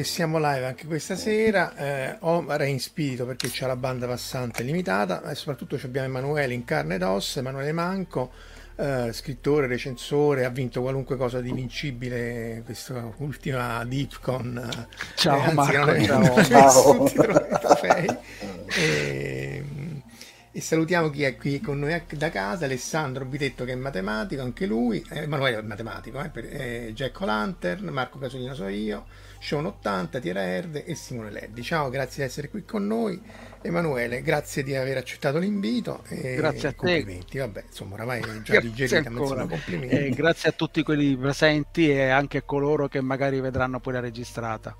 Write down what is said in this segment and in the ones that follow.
E siamo live anche questa sera. Eh, Omar è in spirito perché c'è la banda passante limitata e soprattutto abbiamo Emanuele in carne ed ossa, Emanuele Manco, eh, scrittore, recensore, ha vinto qualunque cosa di vincibile questa ultima Deepcon. eh, Ciao eh, anzi, Marco, è- ciao. E, e salutiamo chi è qui con noi da casa, Alessandro Bitetto che è matematico, anche lui, eh, Emanuele è matematico, eh, per- eh, Jack Lantern, Marco Casolino so io, Sean 80, Tiera Erde e Simone Leddi. Ciao, grazie di essere qui con noi. Emanuele, grazie di aver accettato l'invito e Grazie a te. complimenti. Vabbè, insomma, oramai già digerita, ma ancora. insomma, complimenti. Eh, grazie a tutti quelli presenti e anche a coloro che magari vedranno poi la registrata.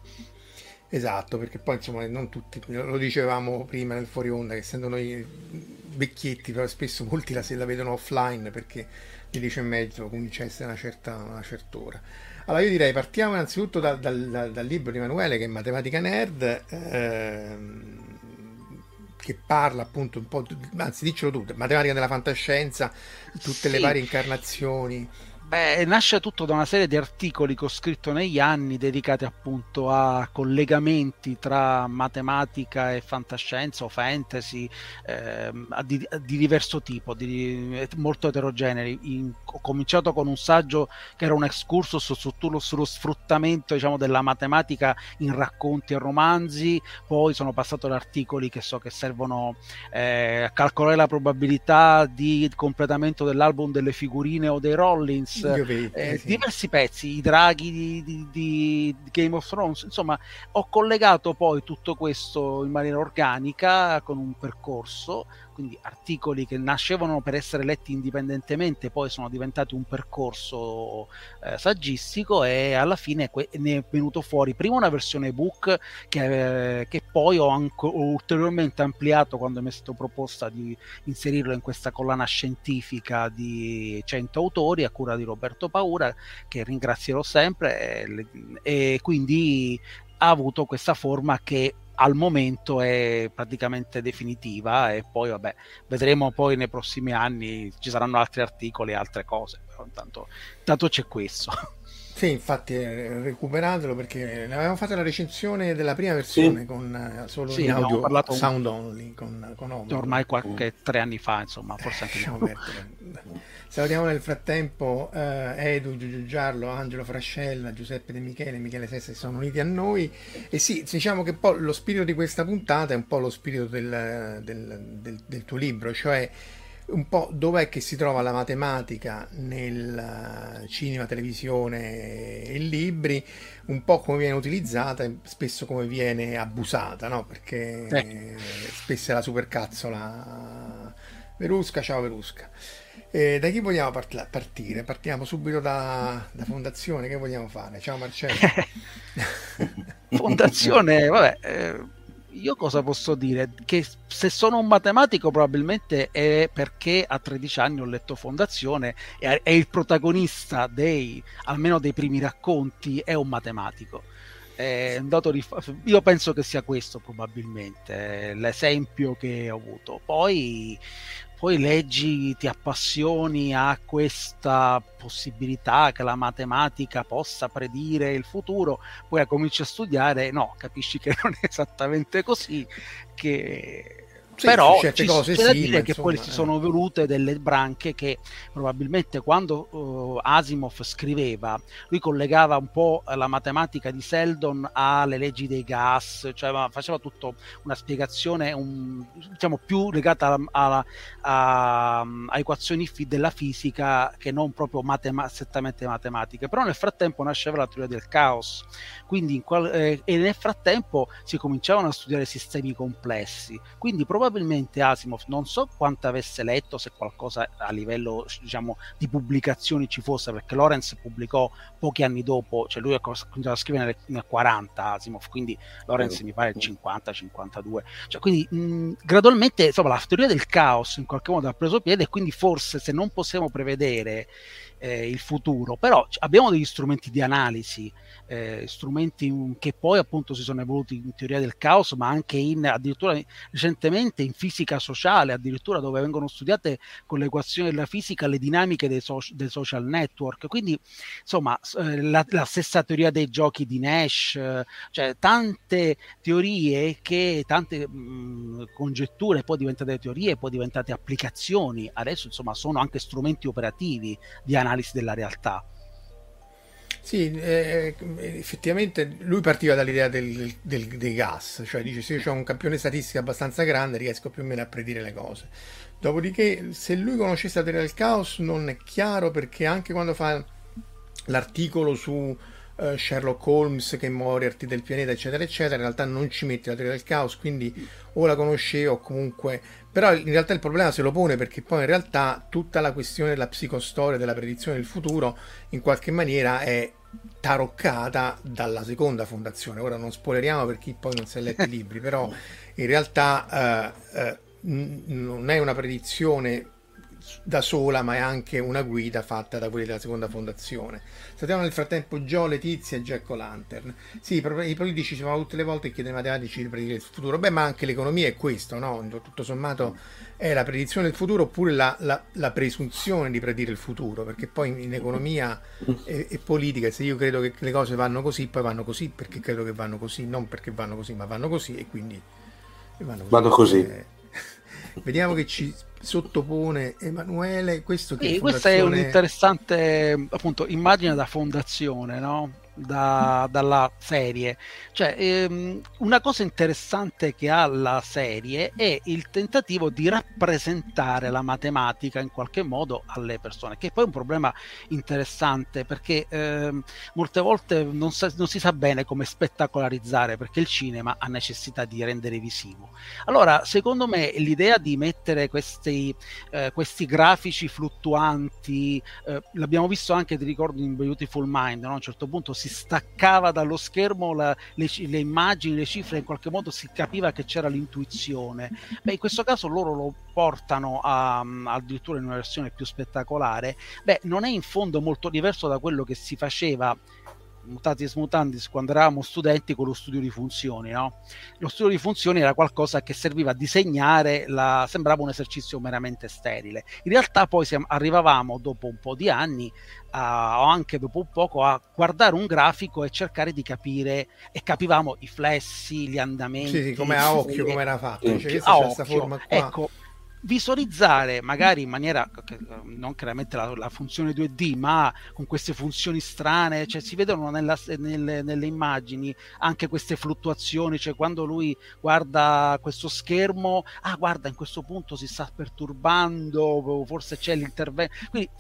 Esatto, perché poi insomma non tutti, lo dicevamo prima nel fuori onda, che essendo noi vecchietti, però spesso molti la, se la vedono offline perché le 10 e mezzo comincia a essere una certa, una certa ora. Allora io direi partiamo innanzitutto dal, dal- dal- dal libro di Emanuele che è Matematica Nerd, ehm, che parla appunto un po', anzi diccelo tu, matematica della fantascienza, tutte le Sì. varie incarnazioni. Beh, nasce tutto da una serie di articoli che ho scritto negli anni dedicati appunto a collegamenti tra matematica e fantascienza o fantasy a di, di diverso tipo, di, molto eterogenei. Ho cominciato con un saggio che era un excursus su- sullo, sullo sfruttamento diciamo, della matematica in racconti e romanzi, poi sono passato ad articoli che so che servono eh, a calcolare la probabilità di completamento dell'album delle figurine o dei Rollins, Eh, sì. diversi pezzi, i draghi di- di- di Game of Thrones, insomma ho collegato poi tutto questo in maniera organica con un percorso, quindi articoli che nascevano per essere letti indipendentemente, poi sono diventati un percorso eh, saggistico e alla fine que- ne è venuto fuori prima una versione ebook che, che poi ho, anco- ho ulteriormente ampliato quando mi è stata proposta di inserirlo in questa collana scientifica di 100 autori a cura di Roberto Paura, che ringrazierò sempre, e, e quindi ha avuto questa forma che al momento è praticamente definitiva e poi vabbè vedremo poi nei prossimi anni ci saranno altri articoli e altre cose però intanto, intanto c'è questo Sì, infatti eh, recuperatelo perché ne avevamo fatto la recensione della prima versione con eh, solo Sì, in audio parlato- sound only con, con Omar. ormai qualche tre anni fa insomma forse anche di più. Salutiamo nel frattempo eh, Edu, Giulio Giarlo, Angelo Frascella, Giuseppe De Michele, Michele Sessa che sono uniti a noi e sì, diciamo che poi lo spirito di questa puntata è un po' lo spirito del, del- del- del tuo libro, cioè un po' dov'è che si trova la matematica nel cinema, televisione e libri, un po' come viene utilizzata e spesso come viene abusata, no? Perché eh. spesso è la supercazzola Verusca, ciao Verusca. Eh, da chi vogliamo part- partire? Partiamo subito da, da, Fondazione, che vogliamo fare? Ciao Marcello. fondazione, vabbè, eh, io cosa posso dire? Che se sono un matematico probabilmente è perché a 13 anni ho letto Fondazione e, e il protagonista dei, almeno dei primi racconti, è un matematico. È un dato di, io penso che sia questo probabilmente l'esempio che ho avuto. Poi poi leggi, ti appassioni a questa possibilità che la matematica possa predire il futuro, poi cominci a studiare, no, capisci che non è esattamente così, che sì, però ci, cose c'è da sì, dire che insomma, poi eh. si sono evolute delle branche che probabilmente quando uh, Asimov scriveva lui collegava un po' la matematica di Seldon alle leggi dei gas cioè faceva tutta una spiegazione un, diciamo più legata alla, a, a, equazioni della fisica che non proprio matema- strettamente matematiche però nel frattempo nasceva la teoria del caos quindi qual- eh, e nel frattempo si cominciavano a studiare sistemi complessi. Quindi probabilmente Asimov non so quanto avesse letto, se qualcosa a livello diciamo, di pubblicazioni ci fosse, perché Lorenz pubblicò pochi anni dopo, cioè lui ha cominciato a scrivere nel, nel 40 Asimov, quindi Lorenz mi pare il 50-52, cioè, quindi mh, gradualmente insomma, la teoria del caos in qualche modo ha preso piede e quindi forse se non possiamo prevedere eh, il futuro, però abbiamo degli strumenti di analisi, eh, strumenti che poi appunto si sono evoluti in teoria del caos, ma anche in addirittura recentemente in fisica sociale, addirittura dove vengono studiate con le equazioni della fisica le dinamiche dei, so- dei social network. Quindi insomma eh, la, la, stessa teoria dei giochi di Nash, cioè tante teorie che tante mh, congetture poi diventate teorie, poi diventate applicazioni, adesso insomma sono anche strumenti operativi di analisi analisi della realtà. Sì, eh, effettivamente lui partiva dall'idea del, del, dei gas, cioè dice se io ho un campione statistico abbastanza grande riesco più o meno a predire le cose. Dopodiché se lui conoscesse la teoria del caos non è chiaro perché anche quando fa l'articolo su uh, Sherlock Holmes che Moriarty del pianeta eccetera eccetera in realtà non ci mette la teoria del caos quindi o la conosceva o comunque però in realtà il problema se lo pone perché poi in realtà tutta la questione della psicostoria, della predizione del futuro, in qualche maniera è taroccata dalla seconda fondazione. Ora non spoileriamo per chi poi non si è letto i libri, però in realtà eh, eh, non è una predizione da sola, ma è anche una guida fatta da quelli della seconda fondazione. Saltiamo nel frattempo Joe, Letizia e Jack O'Lantern. Sì, i politici si fanno tutte le volte che chiedono ai matematici di predire il futuro. Beh, ma anche l'economia è questo, no? Tutto sommato è la predizione del futuro oppure la, la, la presunzione di predire il futuro, perché poi in, economia e, e, politica, se io credo che le cose vanno così, poi vanno così perché credo che vanno così, non perché vanno così, ma vanno così e quindi vanno così. Vanno così. Eh, vediamo che ci sottopone Emanuele. Questo che sì, fondazione... questa è un'interessante appunto immagine da fondazione, no? Da, dalla serie. Cioè, ehm, una cosa interessante che ha la serie è il tentativo di rappresentare la matematica in qualche modo alle persone, che poi è un problema interessante perché ehm, molte volte non, sa, non, si sa bene come spettacolarizzare perché il cinema ha necessità di rendere visivo. Allora, secondo me, l'idea di mettere questi, eh, questi grafici fluttuanti, eh, l'abbiamo visto anche, ti ricordo, in Beautiful Mind, no? a un certo punto si staccava dallo schermo la, le, le, immagini, le cifre, in qualche modo si capiva che c'era l'intuizione. Beh, in questo caso loro lo portano a, addirittura in una versione più spettacolare. Beh, non è in fondo molto diverso da quello che si faceva mutatis mutandis quando eravamo studenti con lo studio di funzioni no? lo studio di funzioni era qualcosa che serviva a disegnare la... sembrava un esercizio meramente sterile. In realtà poi siamo... arrivavamo dopo un po' di anni a... o anche dopo un poco a guardare un grafico e cercare di capire e capivamo i flessi gli andamenti sì, sì come a occhio come era fatto. Cioè, a occhio, ecco visualizzare magari in maniera non chiaramente la, la, funzione 2D ma con queste funzioni strane cioè si vedono nella, nelle, nelle, immagini anche queste fluttuazioni cioè quando lui guarda questo schermo ah guarda in questo punto si sta perturbando forse c'è l'intervento quindi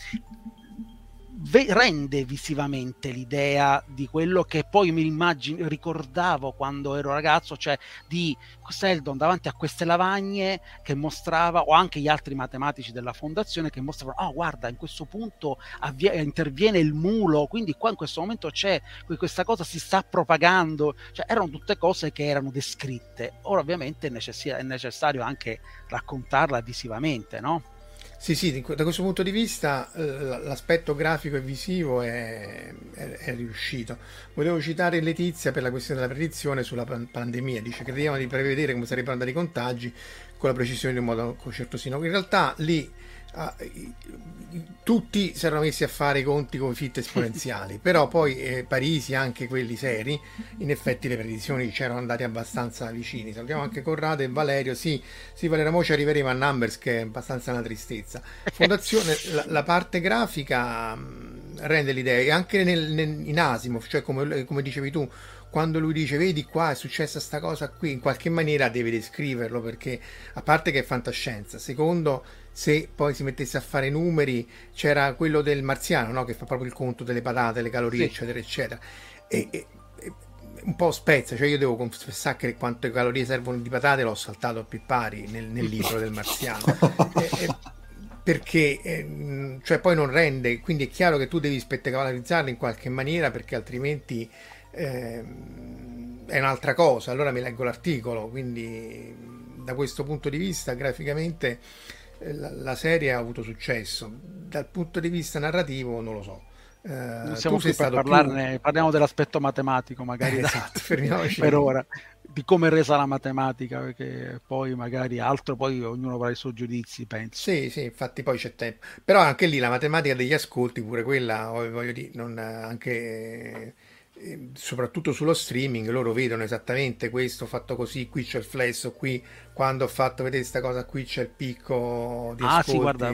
ve- rende visivamente l'idea di quello che poi mi immagino, ricordavo quando ero ragazzo, cioè di Seldon davanti a queste lavagne che mostrava, o anche gli altri matematici della fondazione che mostravano, oh guarda, in questo punto avvie- interviene il mulo, quindi qua in questo momento c'è, questa cosa si sta propagando, cioè erano tutte cose che erano descritte. Ora ovviamente è, necess- è necessario anche raccontarla visivamente, no? Sì, sì, da questo punto di vista eh, l'aspetto grafico e visivo è, è, è, riuscito. Volevo citare Letizia per la questione della predizione sulla pandemia. Dice che di prevedere come sarebbero andati i contagi con la precisione di un modo certosino. In realtà lì Ah, tutti si erano messi a fare i conti con fitte esponenziali, però poi eh, Parisi, anche quelli seri, in effetti le predizioni c'erano andate abbastanza vicini. Salutiamo anche Corrado e Valerio. Sì, sì Valerio, mo ci arriveremo a Numbers che è abbastanza una tristezza. Fondazione, la, la, parte grafica mh, rende l'idea, e anche nel, nel, in Asimov, cioè come, come dicevi tu, quando lui dice vedi qua è successa sta cosa qui, in qualche maniera deve descriverlo perché a parte che è fantascienza, secondo se poi si mettesse a fare numeri c'era quello del marziano no? che fa proprio il conto delle patate, le calorie sì. eccetera eccetera e, e, e, un po' spezza, cioè io devo confessare che quante calorie servono di patate l'ho saltato a pippari nel, nel libro del marziano e, perché eh, cioè poi non rende quindi è chiaro che tu devi spettacolarizzarlo in qualche maniera perché altrimenti eh, è un'altra cosa. Allora mi leggo l'articolo, quindi da questo punto di vista graficamente la, la, serie ha avuto successo. Dal punto di vista narrativo non lo so. Eh, non siamo qui per parlarne, più... parliamo dell'aspetto matematico magari esatto, per ora di come è resa la matematica, perché poi magari altro, poi ognuno avrà i suoi giudizi, penso. Sì, sì, infatti poi c'è tempo. Però anche lì la matematica degli ascolti, pure quella, voglio dire, non, anche Ehm, soprattutto sullo streaming loro vedono esattamente questo fatto così qui c'è il flash qui quando ho fatto vedere questa cosa qui c'è il picco di ah ascolti. sì guarda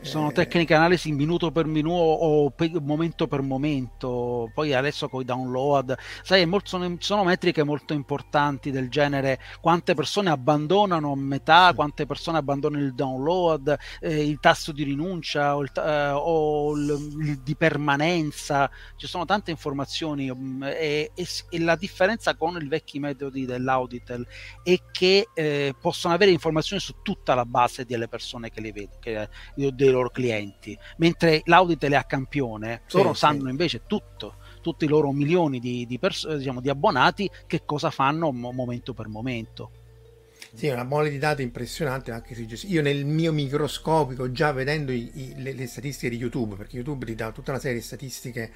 sono eh... tecniche analisi minuto per minuto o pe- momento per momento poi adesso con i download sai molto, sono, sono, metriche molto importanti del genere quante persone abbandonano a metà quante persone abbandonano il download eh, il tasso di rinuncia o, il, eh, o il, il, di permanenza ci sono tante informazioni Mm, e, e, e, la differenza con i vecchi metodi dell'Auditel è che eh, possono avere informazioni su tutta la base delle persone che le vedono, che, dei loro clienti, mentre l'Auditel è a campione, sì, loro sì. sanno invece tutto tutti i loro milioni di, di, pers- diciamo, di abbonati che cosa fanno momento per momento. Sì, è una mole di dati impressionante anche se io nel mio microscopico già vedendo i, i, le, le, statistiche di YouTube, perché YouTube ti dà tutta una serie di statistiche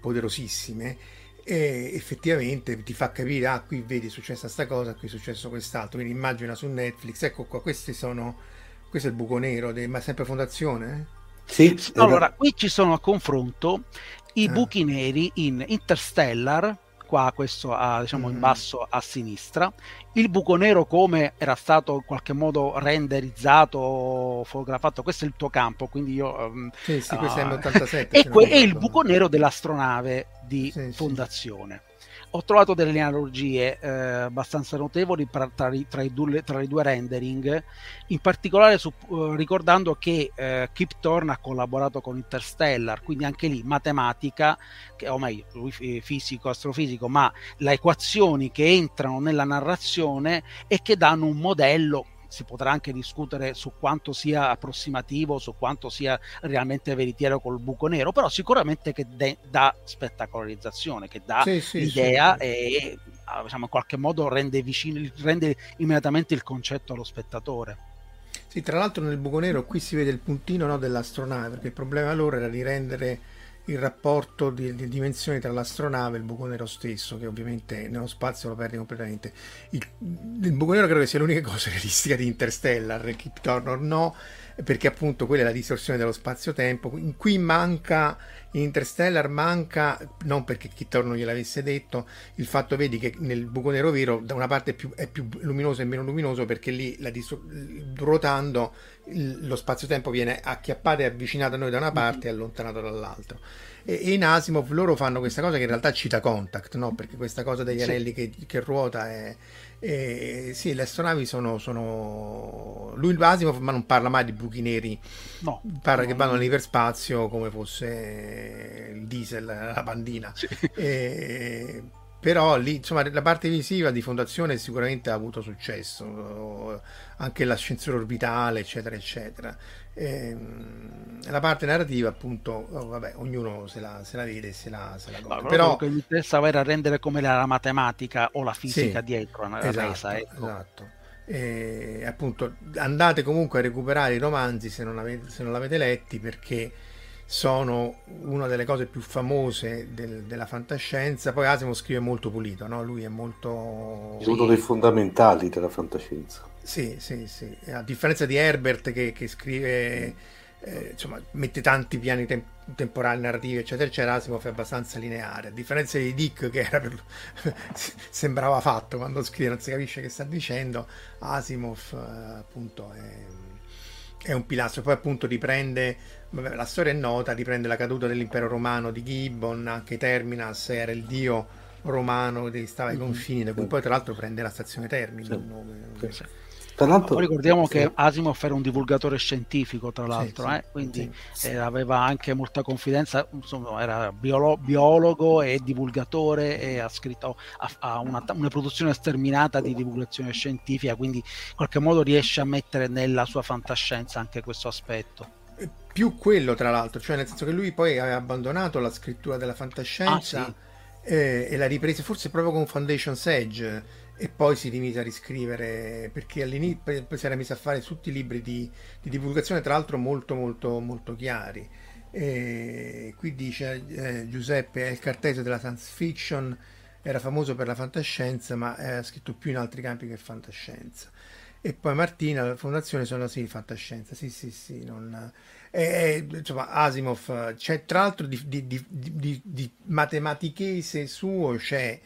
poderosissime e effettivamente ti fa capire, ah qui vedi è successa sta cosa, qui è successo quest'altro, quindi immagina su Netflix, ecco qua, questi sono, questo è il buco nero, de, ma sempre fondazione? Eh? Sì. Allora, qui ci sono a confronto i ah. buchi neri in Interstellar, qua questo a, diciamo mm-hmm. in basso a sinistra, il buco nero come era stato in qualche modo renderizzato, fotografato, questo è il tuo campo, quindi io... Um, sì, sì, questo uh, è l'87. e, que- è il buco nero dell'astronave di sì, fondazione. Sì ho trovato delle analogie eh, abbastanza notevoli tra, tra, tra, due, tra, le due rendering, in particolare su, uh, ricordando che uh, Kip Thorne ha collaborato con Interstellar, quindi anche lì matematica, che, o meglio, lui fisico, astrofisico, ma le equazioni che entrano nella narrazione e che danno un modello si potrà anche discutere su quanto sia approssimativo, su quanto sia realmente veritiero col buco nero, però sicuramente che de- dà spettacolarizzazione, che dà sì, sì, idea sì. e ah, diciamo, in qualche modo rende, vicino, rende immediatamente il concetto allo spettatore. Sì, tra l'altro nel buco nero qui si vede il puntino no, dell'astronave, perché il problema loro era di rendere il rapporto di, di, dimensioni tra l'astronave e il buco nero stesso, che ovviamente nello spazio lo perde completamente. Il, il buco nero credo sia l'unica cosa realistica di Interstellar, Kip Turner no, perché appunto quella è la distorsione dello spazio-tempo. In qui manca, in Interstellar manca, non perché chi torno gliel'avesse detto, il fatto vedi che nel buco nero vero da una parte è più, è più luminoso e meno luminoso perché lì distor- ruotando il, lo spazio-tempo viene acchiappato e avvicinato a noi da una parte e allontanato dall'altra. E, e, in Asimov loro fanno questa cosa che in realtà cita Contact, no? perché questa cosa degli anelli che, che ruota è, e, sì, le astronavi sono, sono... Lui Asimov ma non parla mai di buchi neri, no, parla no, che vanno nell'iperspazio come fosse il diesel, la bandina. Sì. E, però lì insomma la parte visiva di fondazione sicuramente ha avuto successo anche l'ascensore orbitale eccetera eccetera e, ehm, la parte narrativa appunto oh, vabbè ognuno se la, se la vede e se la, se la gode però che mi interessava era rendere come la matematica o la fisica sì, dietro la esatto, resa, ecco. esatto. E, appunto andate comunque a recuperare i romanzi se non, avete, se non l'avete letti perché sono una delle cose più famose del, della fantascienza. Poi Asimov scrive molto pulito, no? lui è molto... È uno dei fondamentali della fantascienza. Sì, sì, sì. A differenza di Herbert che, che scrive, eh, insomma, mette tanti piani tem- temporali, narrativi, eccetera, eccetera, Asimov è abbastanza lineare. A differenza di Dick che era per... sembrava fatto quando scrive, non si capisce che sta dicendo, Asimov eh, appunto è, è un pilastro. Poi appunto riprende la storia è nota, riprende la caduta dell'impero romano di Gibbon, anche Terminas era il dio romano che stava ai mm-hmm. confini, da cui poi tra l'altro prende la stazione Termini. Sì. Tra l'altro, poi ricordiamo sì. che Asimov era un divulgatore scientifico, tra l'altro, sì, eh? quindi sì. eh, aveva anche molta confidenza, insomma, era biolo- biologo e divulgatore e ha scritto ha, una, una, produzione sterminata di divulgazione scientifica, quindi in qualche modo riesce a mettere nella sua fantascienza anche questo aspetto più quello tra l'altro, cioè nel senso che lui poi aveva abbandonato la scrittura della fantascienza ah, sì. eh, e l'ha ripresa forse proprio con Foundation Edge e poi si rimise a riscrivere perché all'inizio si era messo a fare tutti i libri di, di divulgazione tra l'altro molto molto molto chiari. E qui dice eh, Giuseppe è il cartesio della science fiction era famoso per la fantascienza ma ha scritto più in altri campi che fantascienza. E poi Martina la fondazione sono sì fantascienza sì sì sì non eh, insomma, Asimov c'è tra l'altro di, di, di, di matematichese suo c'è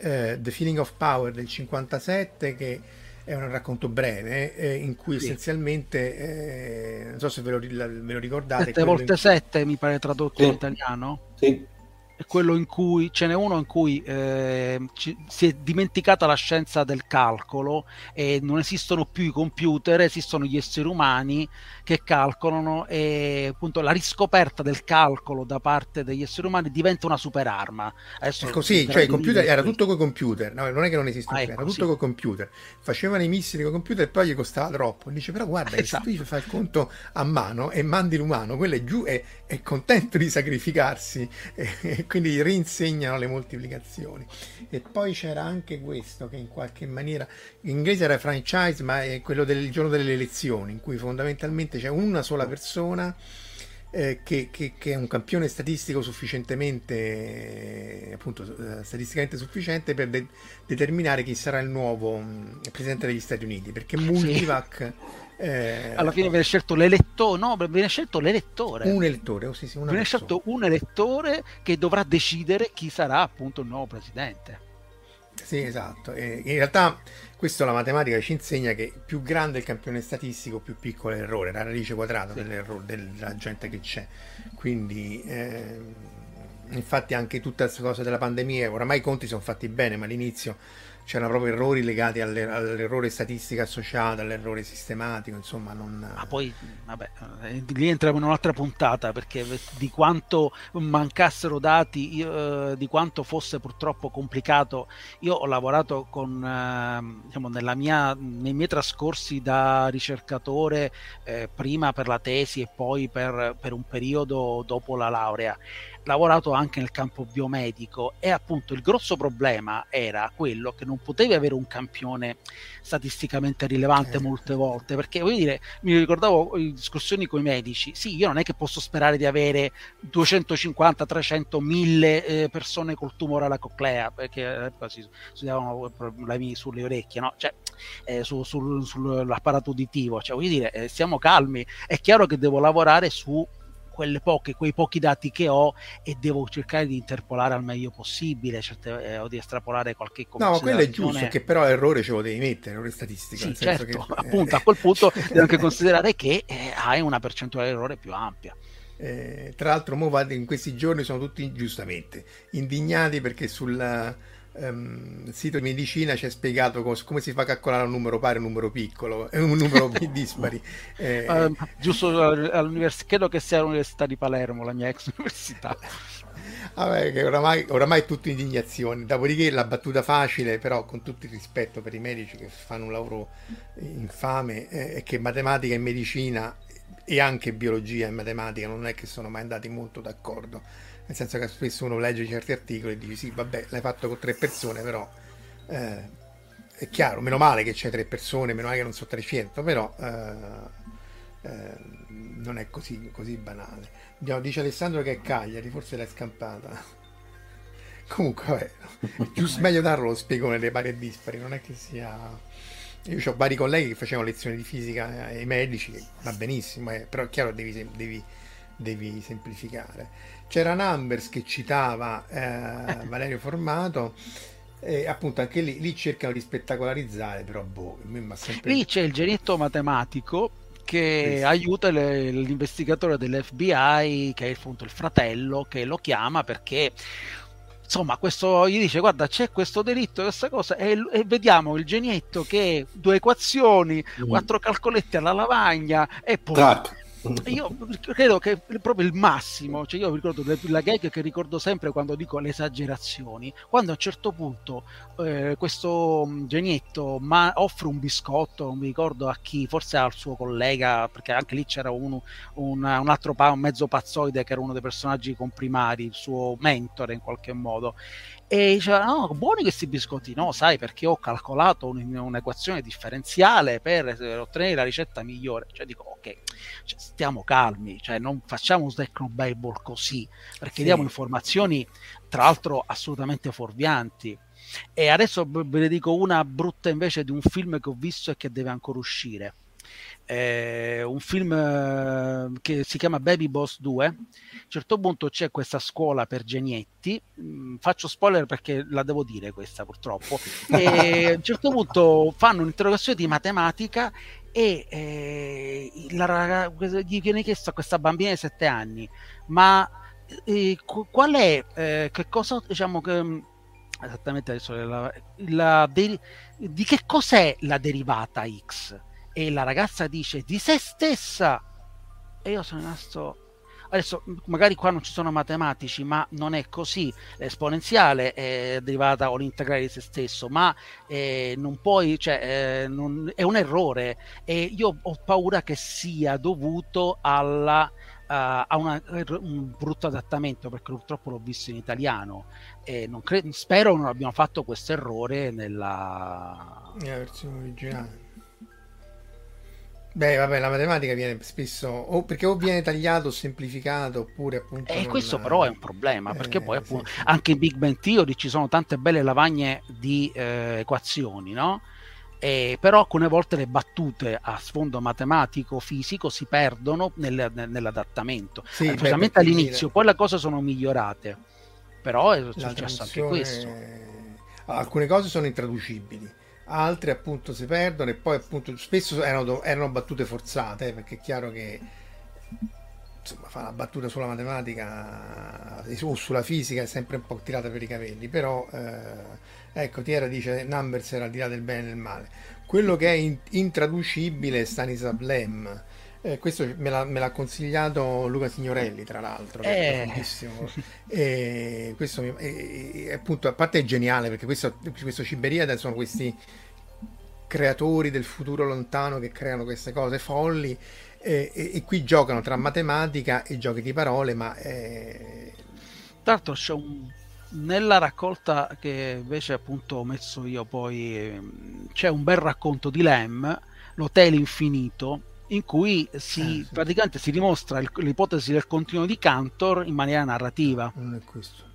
eh, The Feeling of Power del 57 che è un racconto breve eh, in cui sì. essenzialmente eh, non so se ve lo, ve lo ricordate 7 volte 7 mi pare tradotto sì. in italiano sì quello in cui ce n'è uno in cui eh, ci, si è dimenticata la scienza del calcolo e non esistono più i computer, esistono gli esseri umani che calcolano e appunto la riscoperta del calcolo da parte degli esseri umani diventa una superarma. Adesso è così, cioè il computer era tutto con i computer, no, non è che non esiste ah, più, era tutto con i computer. Facevano i missili con i computer e poi gli costava troppo. Dice però guarda, esatto. se tu fai il conto a mano e mandi l'umano, quello è giù e è contento di sacrificarsi e quindi rinsegnano le moltiplicazioni. E poi c'era anche questo che in qualche maniera in inglese era franchise, ma è quello del giorno delle elezioni, in cui fondamentalmente c'è una sola persona eh, che, che, che, è un campione statistico sufficientemente, eh, appunto, eh, statisticamente sufficiente per de- determinare chi sarà il nuovo mm, presidente degli Stati Uniti, perché Multivac... Eh, alla fine viene scelto l'elettore, no, viene scelto l'elettore. Un elettore, oh, sì, sì, viene persona. scelto un elettore che dovrà decidere chi sarà appunto il nuovo presidente. Sì, esatto. E in realtà questo la matematica ci insegna che più grande il campione statistico, più piccolo è l'errore, la radice quadrata sì. dell'errore, della gente che c'è. Quindi, eh, infatti, anche tutte queste cose della pandemia, oramai i conti sono fatti bene, ma all'inizio c'erano proprio errori legati alle, all'errore statistico associato, all'errore sistematico, insomma non... Ma poi, vabbè, eh, lì entriamo in un'altra puntata perché di quanto mancassero dati, io, eh, di quanto fosse purtroppo complicato, io ho lavorato con, eh, diciamo, mia, nei miei trascorsi da ricercatore, eh, prima per la tesi e poi per, per un periodo dopo la laurea, lavorato anche nel campo biomedico e appunto il grosso problema era quello che non potevi avere un campione statisticamente rilevante eh. molte volte, perché voglio dire, mi ricordavo in discussioni con i medici, sì, io non è che posso sperare di avere 250, 300, 1000 eh, persone col tumore alla coclea, perché eh, si studiavano problemi sulle orecchie, no? Cioè, eh, su, sul, sull'apparato uditivo, cioè voglio dire, eh, stiamo calmi, è chiaro che devo lavorare su quelle poche, quei pochi dati che ho e devo cercare di interpolare al meglio possibile certe, eh, o di estrapolare qualche No, quello è giusto, che però l'errore ce lo devi mettere, errore statistico. Sì, certo, che, appunto, a quel punto devi anche considerare che eh, hai una percentuale di errore più ampia. Eh, tra l'altro, in questi giorni sono tutti giustamente indignati perché sul um, sito di medicina ci ha spiegato cos- come si fa a calcolare un numero pari e un numero piccolo un numero dispari. Eh, uh, giusto all'università, credo che sia l'Università di Palermo, la mia ex università. Vabbè, che oramai, oramai è tutto indignazione. Dopodiché la battuta facile, però con tutto il rispetto per i medici che fanno un lavoro infame, eh, è che matematica e medicina e anche biologia e matematica non è che sono mai andati molto d'accordo nel senso che spesso uno legge certi articoli e dice sì vabbè l'hai fatto con tre persone però eh, è chiaro meno male che c'è tre persone meno male che non sono 300 però eh, eh, non è così, così banale. Andiamo, dice Alessandro che è Cagliari forse l'hai scampata. Comunque vabbè, giusto meglio darlo lo spiegone dei pari e dispari non è che sia io ho vari colleghi che facevano lezioni di fisica ai medici va benissimo eh, però è chiaro devi, devi, devi semplificare c'era Numbers che citava eh, Valerio Formato e appunto anche lì, lì cercano di spettacolarizzare però boh, sempre... lì c'è il genietto matematico che sì. aiuta le, l'investigatore dell'FBI che è appunto il fratello che lo chiama perché insomma, questo gli dice: Guarda, c'è questo delitto, questa cosa, e, e vediamo il genietto che due equazioni, mm. quattro calcoletti alla lavagna e poi. Tac. Io credo che proprio il massimo, cioè io ricordo la gag che ricordo sempre quando dico le esagerazioni, quando a un certo punto eh, questo mm, genietto ma offre un biscotto, non mi ricordo a chi, forse al suo collega, perché anche lì c'era uno, un, un altro pa- un mezzo pazzoide che era uno dei personaggi comprimari, il suo mentore in qualche modo, e diceva no buoni questi biscotti. No sai perché ho calcolato un, un'equazione differenziale per ottenere la ricetta migliore. Cioè dico ok cioè, stiamo calmi cioè non facciamo un Technobabble così perché sì. diamo informazioni tra l'altro assolutamente fuorvianti. E adesso ve ne dico una brutta invece di un film che ho visto e che deve ancora uscire eh, un film eh, che si chiama Baby Boss 2. A un certo punto c'è questa scuola per genietti, mm, faccio spoiler perché la devo dire questa purtroppo, e a un certo punto fanno un'interrogazione di matematica e eh, la, gli viene chiesto a questa bambina di 7 anni, ma eh, qual è, eh, che cosa, diciamo che mm, esattamente adesso la, la, di, di che cos'è la derivata X? E la ragazza dice di se stessa! E io sono rimasto adesso magari qua non ci sono matematici ma non è così l'esponenziale è derivata o l'integrale di se stesso ma eh, non puoi cioè eh, non, è un errore. E io ho paura che sia dovuto alla Uh, a una, un brutto adattamento perché purtroppo l'ho visto in italiano. E non cre- spero non abbiamo fatto questo errore nella... nella versione originale Beh, vabbè, la matematica viene spesso o perché o viene tagliato o semplificato oppure appunto. E non... questo però è un problema perché eh, poi appunto sì. anche in Big Bang Theory ci sono tante belle lavagne di eh, equazioni, no? E, però alcune volte le battute a sfondo matematico fisico si perdono nel, nel, nell'adattamento, sì, eh, specialmente all'inizio, poi le cose sono migliorate, però è successo anche questo. Alcune cose sono intraducibili altre appunto si perdono e poi appunto spesso erano, erano battute forzate eh, perché è chiaro che insomma fa una battuta sulla matematica o sulla fisica è sempre un po' tirata per i capelli però eh, ecco Tiera dice Numbers era al di là del bene e del male quello che è in, intraducibile è Stanislav Lem. Eh, questo me l'ha, me l'ha, consigliato Luca Signorelli, tra l'altro, che eh. e questo è, è, appunto, a parte è geniale perché questo, questo Ciberiade sono questi creatori del futuro lontano che creano queste cose folli e, e, e qui giocano tra matematica e giochi di parole, ma... È... Tra l'altro c'è un nella raccolta che invece appunto ho messo io poi ehm, c'è un bel racconto di Lem, l'Hotel Infinito, in cui si, eh, sì. praticamente si dimostra l'ipotesi del continuo di Cantor in maniera narrativa. Non è questo.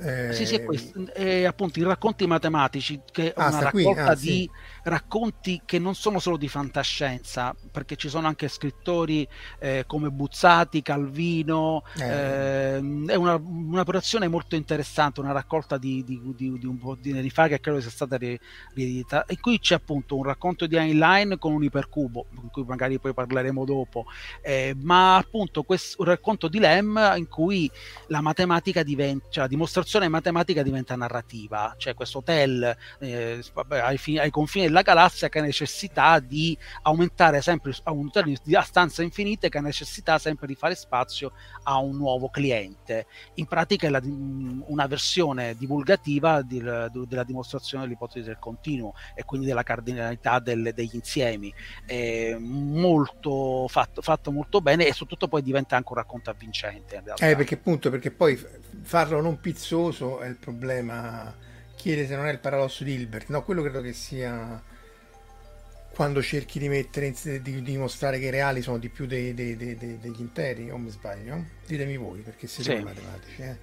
Eh... Sì, sì, è questo. È appunto i racconti matematici, che è ah, una raccolta ah, di sì. Racconti che non sono solo di fantascienza, perché ci sono anche scrittori eh, come Buzzati, Calvino. Eh. Eh, è una, un'operazione molto interessante, una raccolta di, di, di, di un po' di anni fa che credo sia stata rieditata. E qui c'è appunto un racconto di Heinlein con un ipercubo, di cui magari poi parleremo dopo, eh, ma appunto questo, un racconto di Lem in cui la matematica diventa, cioè la dimostrazione matematica diventa narrativa, cioè questo hotel eh, ai, fini, ai, confini della galassia che ha necessità di aumentare sempre a un di stanze infinite che ha necessità sempre di fare spazio a un nuovo cliente. In pratica è la, una versione divulgativa di, della dimostrazione dell'ipotesi del continuo e quindi della cardinalità del, degli insiemi. È molto fatto, fatto molto bene e soprattutto poi diventa anche un racconto avvincente. Eh, perché appunto, perché poi farlo non pizzoso è il problema. Chiede se non è il paradosso di Hilbert. No, quello credo che sia quando cerchi di mettere di, di dimostrare che i reali sono di più dei, dei, dei, degli interi, o mi sbaglio? Ditemi voi, perché siete sì. matematici. Eh?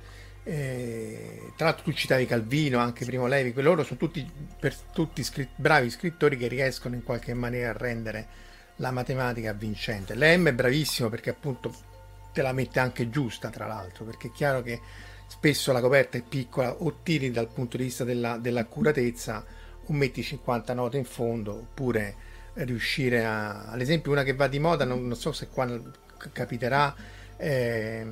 E, tra l'altro tu citavi Calvino, anche Primo Levi, loro sono tutti, per, tutti scritt- bravi scrittori che riescono in qualche maniera a rendere la matematica vincente. Lem è bravissimo perché appunto te la mette anche giusta, tra l'altro, perché è chiaro che spesso la coperta è piccola o tiri dal punto di vista della, dell'accuratezza o metti 50 note in fondo oppure riuscire a ad esempio una che va di moda non, non so se qua capiterà eh,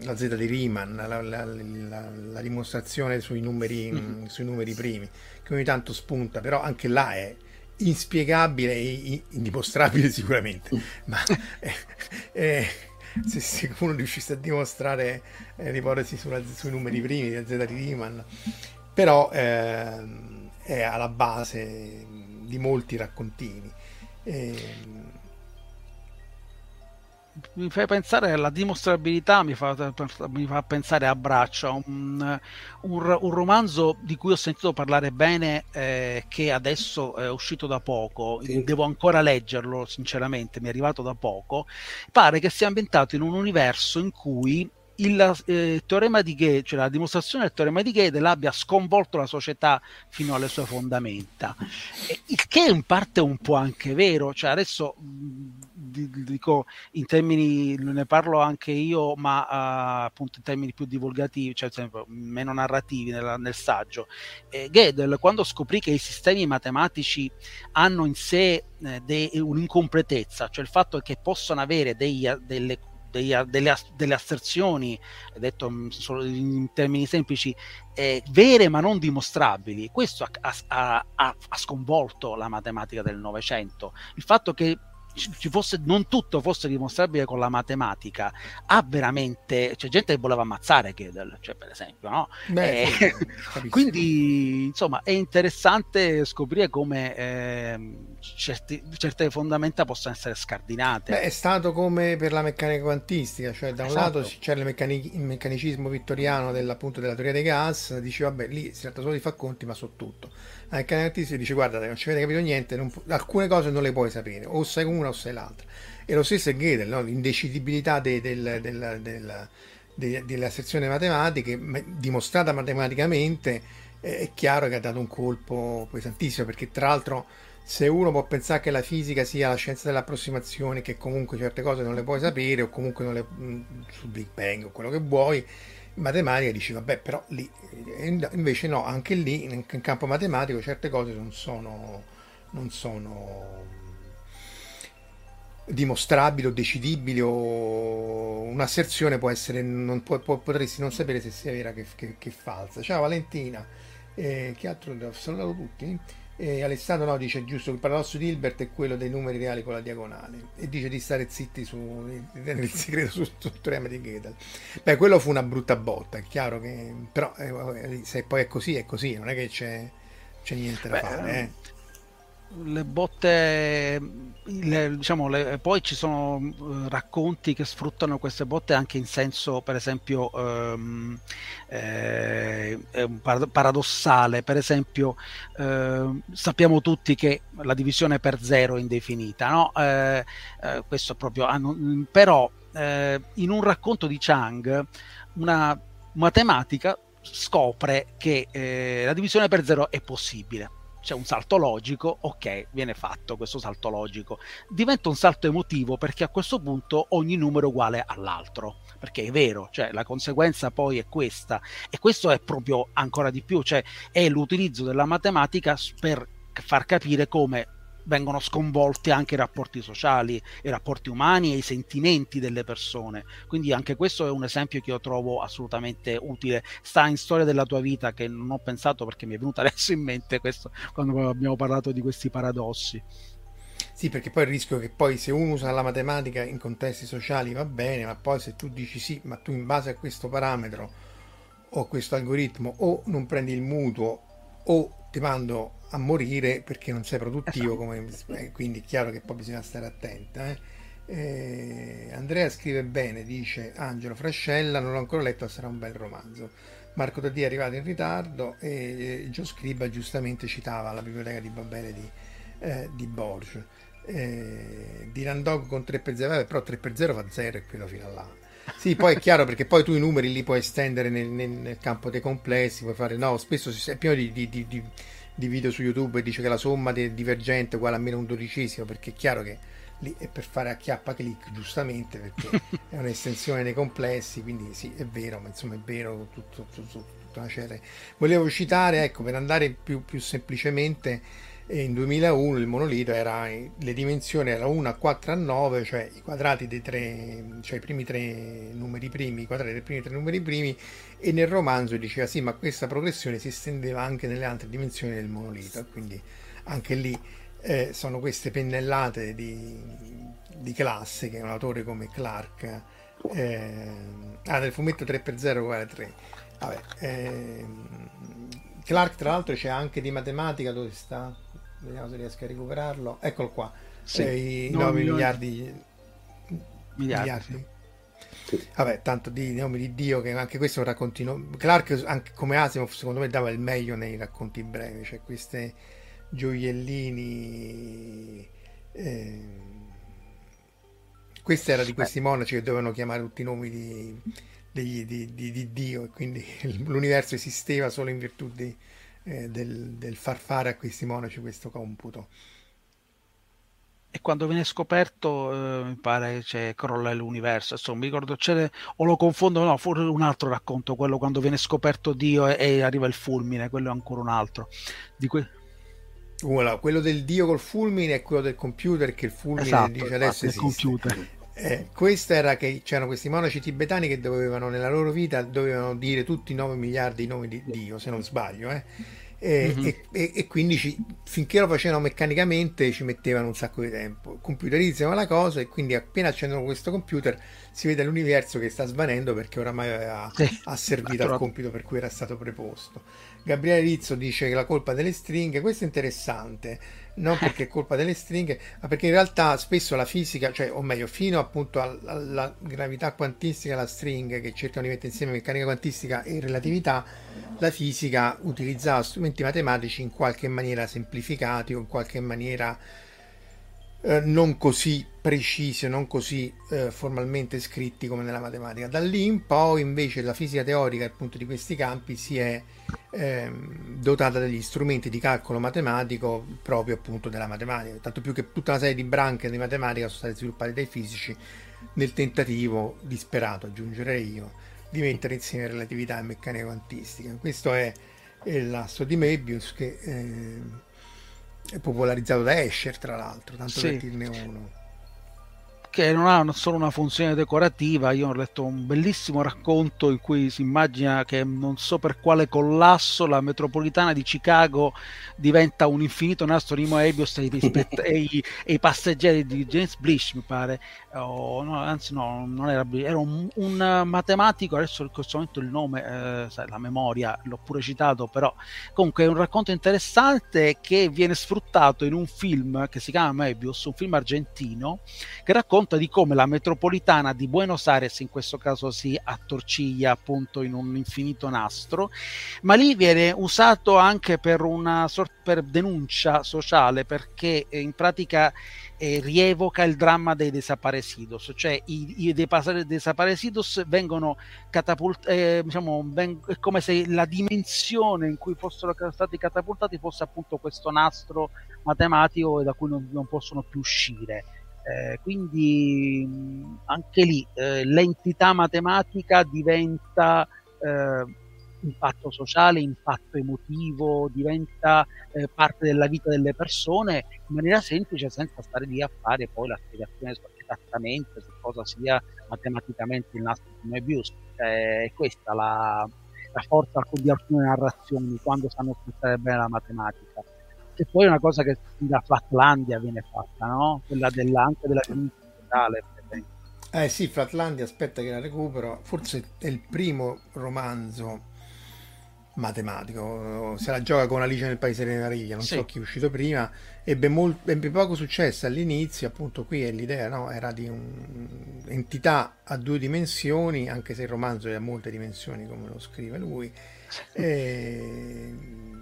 la Z di Riemann la, la, la, la dimostrazione sui numeri, mm-hmm. sui numeri primi che ogni tanto spunta però anche là è inspiegabile e indimostrabile sicuramente mm. ma eh, eh, se, se uno riuscisse a dimostrare eh, l'ipotesi sulla, sui numeri primi del Z di Riemann però eh, è alla base di molti raccontini. Eh, mi fai pensare alla dimostrabilità, mi fa, mi fa pensare a Braccia, un, un, un, romanzo di cui ho sentito parlare bene, eh, che adesso è uscito da poco, sì. devo ancora leggerlo sinceramente, mi è arrivato da poco, pare che sia ambientato in un universo in cui il eh, teorema di Gödel, cioè la dimostrazione del teorema di Gödel abbia sconvolto la società fino alle sue fondamenta. Il che in parte è un po' anche vero, cioè adesso dico in termini, ne parlo anche io, ma uh, appunto in termini più divulgativi, cioè esempio, meno narrativi nel, nel saggio. Eh, Gödel, quando scoprì che i sistemi matematici hanno in sé eh, de, un'incompletezza, cioè il fatto che possono avere dei, delle dei, delle, delle, asserzioni, detto mm, in termini semplici, eh, vere ma non dimostrabili. Questo ha, ha, ha, sconvolto la matematica del Novecento. Il fatto che fosse, non tutto fosse dimostrabile con la matematica, ha veramente, c'è gente che voleva ammazzare Gödel, cioè per esempio, no? Beh, eh, quindi insomma è interessante scoprire come eh, certi, certe fondamenta possono essere scardinate. Beh, è stato come per la meccanica quantistica, cioè da un esatto. lato c'era il, meccanic- il, mecanicismo vittoriano della teoria dei gas, dice vabbè lì si tratta solo di far conti ma so tutto anche l'artista dice guarda non ci avete capito niente pu- alcune cose non le puoi sapere o sai una o sai l'altra e lo stesso è Gödel no? l'indecidibilità de- del, del, del, de- delle sezioni matematiche dimostrata matematicamente è chiaro che ha dato un colpo pesantissimo perché tra l'altro se uno può pensare che la fisica sia la scienza dell'approssimazione che comunque certe cose non le puoi sapere o comunque non le, sul Big Bang o quello che vuoi matematica dici vabbè però lì invece no anche lì in campo matematico certe cose non sono non sono dimostrabili o decidibili o un'asserzione può essere non può, può, potresti non sapere se sia vera che, che, che falsa ciao Valentina eh, che altro salutato tutti e Alessandro no, dice giusto che il paradosso di Hilbert è quello dei numeri reali con la diagonale e dice di stare zitti su, nel segreto sul, sul teorema di Gödel. Beh, quello fu una brutta botta, è chiaro che però eh, se poi è così è così, non è che c'è, c'è niente da Beh, fare. Eh. Le botte le, diciamo, le, poi ci sono uh, racconti che sfruttano queste botte anche in senso per esempio um, eh, paradossale per esempio uh, sappiamo tutti che la divisione per zero è indefinita no? Eh, eh, questo proprio ah, però eh, in un racconto di Chang una matematica scopre che la divisione per zero è possibile c'è un salto logico, ok, viene fatto questo salto logico. Diventa un salto emotivo perché a questo punto ogni numero è uguale all'altro, perché è vero, cioè la conseguenza poi è questa e questo è proprio ancora di più, cioè è l'utilizzo della matematica per far capire come vengono sconvolti anche i rapporti sociali, i rapporti umani e i sentimenti delle persone. Quindi anche questo è un esempio che io trovo assolutamente utile. Sta in storia della tua vita che non ho pensato perché mi è venuta adesso in mente questo quando abbiamo parlato di questi paradossi. Sì, perché poi il rischio è che poi se uno usa la matematica in contesti sociali va bene, ma poi se tu dici sì, ma tu in base a questo parametro o a questo algoritmo o non prendi il mutuo o ti mando a morire perché non sei produttivo, come, eh, quindi è chiaro che poi bisogna stare attenta. Eh. Eh, Andrea scrive bene, dice Angelo Frascella, non l'ho ancora letto, sarà un bel romanzo. Marco Dadì è arrivato in ritardo e Gio Scriba giustamente citava la biblioteca di Babele di, eh, di Borges. Eh, Dylan Dog con 3 per 0, però 3 per 0 fa 0 e quello fino a là. Sì, poi è chiaro perché poi tu i numeri li puoi estendere nel, nel, nel campo dei complessi, puoi fare no, spesso è pieno di, di, di, di, video su YouTube e dice che la somma di divergente è uguale a meno un dodicesimo, perché è chiaro che lì è per fare a chiappa clic, giustamente, perché è un'estensione dei complessi, quindi sì, è vero, ma insomma è vero tutto, tutto, tutta una serie. Volevo citare, ecco, per andare più, più semplicemente e in 2001 il monolito era le dimensioni erano 1 a 4 a 9 cioè i quadrati dei tre cioè i primi tre numeri primi i quadrati dei primi tre numeri primi e nel romanzo diceva sì ma questa progressione si estendeva anche nelle altre dimensioni del monolito quindi anche lì eh, sono queste pennellate di, di, classe che un autore come Clark eh, ah del fumetto 3x0 uguale 3 vabbè eh, Clark tra l'altro c'è anche di matematica dove sta vediamo se riesco a recuperarlo eccolo qua sì, eh, i 9 miliardi miliardi, miliardi. Sì. Vabbè, tanto di nomi di Dio che anche questo è un raccontino. Clark, anche come Asimov, secondo me dava il meglio nei racconti brevi, cioè queste gioiellini. Eh, questa era di questi monaci che dovevano chiamare tutti i nomi di, di, di, di Dio e quindi l'universo esisteva solo in virtù di, eh, del, del, far fare a questi monaci questo computo. E quando viene scoperto, eh, mi pare c'è crolla l'universo. Insomma, mi ricordo c'è, o lo confondo, no, forse un altro racconto, quello quando viene scoperto Dio e, e arriva il fulmine, quello è ancora un altro. Di que- Voilà, quello del dio col fulmine è quello del computer che il fulmine esatto, dice adesso esiste. computer. Eh, questo era che c'erano questi monaci tibetani che dovevano nella loro vita dovevano dire tutti i 9 miliardi di nomi di Dio, se non sbaglio, eh. E, mm-hmm. e, e, quindi ci, finché lo facevano meccanicamente ci mettevano un sacco di tempo. Computerizzano la cosa e quindi appena accendono questo computer si vede l'universo che sta svanendo perché oramai aveva sì, asservito al compito per cui era stato preposto. Gabriele Rizzo dice che la colpa delle stringhe, questo è interessante non perché è colpa delle stringhe, ma perché in realtà spesso la fisica, cioè, o meglio, fino appunto alla gravità quantistica, la stringa che cercano di mettere insieme meccanica quantistica e relatività, la fisica utilizzava strumenti matematici in qualche maniera semplificati o in qualche maniera eh, non così precisi, non così eh, formalmente scritti come nella matematica. Da lì in poi invece la fisica teorica appunto di questi campi si è eh, dotata degli strumenti di calcolo matematico proprio appunto della matematica, tanto più che tutta una serie di branche di matematica sono state sviluppate dai fisici nel tentativo disperato, aggiungerei io, di mettere insieme relatività e meccanica quantistica. Questo è, è l'asso di Möbius che eh, è popolarizzato da Escher tra l'altro, tanto sì. per dirne uno che non ha solo una funzione decorativa. Io ho letto un bellissimo racconto in cui si immagina che non so per quale collasso la metropolitana di Chicago diventa un infinito nastro di Moebius e i, e, i, passeggeri di James Blish, mi pare. Oh, no, anzi, no, non era Blish, era un, un, matematico. Adesso in questo momento il nome, eh, sai, la memoria, l'ho pure citato, però comunque è un racconto interessante che viene sfruttato in un film che si chiama Moebius, un film argentino che racconta racconta di come la metropolitana di Buenos Aires in questo caso si attorciglia appunto in un infinito nastro, ma lì viene usato anche per una sorta per denuncia sociale perché eh, in pratica eh, rievoca il dramma dei desaparecidos, cioè i, i desaparecidos vengono catapultati, eh, diciamo, veng- è come se la dimensione in cui fossero stati catapultati fosse appunto questo nastro matematico da cui non, non possono più uscire. Eh, quindi anche lì eh, l'entità matematica diventa eh, impatto sociale, impatto emotivo, diventa eh, parte della vita delle persone in maniera semplice senza stare lì a fare poi la spiegazione esattamente su cosa sia matematicamente il nastro di Möbius. Cioè, è questa la, la forza di alcune narrazioni quando sanno sfruttare bene la matematica e poi una cosa che da Flatlandia viene fatta, no? Quella della, anche della totale. Eh sì, Flatlandia, aspetta che la recupero, forse è il primo romanzo matematico, se la gioca con Alice nel Paese delle Meraviglie, non sì. so chi è uscito prima, ebbe, molto, ebbe poco successo all'inizio, appunto qui è l'idea, no? era di un'entità a due dimensioni, anche se il romanzo è a molte dimensioni come lo scrive lui. E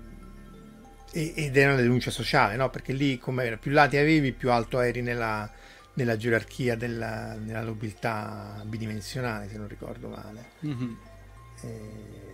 ed è una denuncia sociale, no? perché lì come più lati avevi, più alto eri nella, nella gerarchia della, nella nobiltà bidimensionale, se non ricordo male. Mm-hmm. E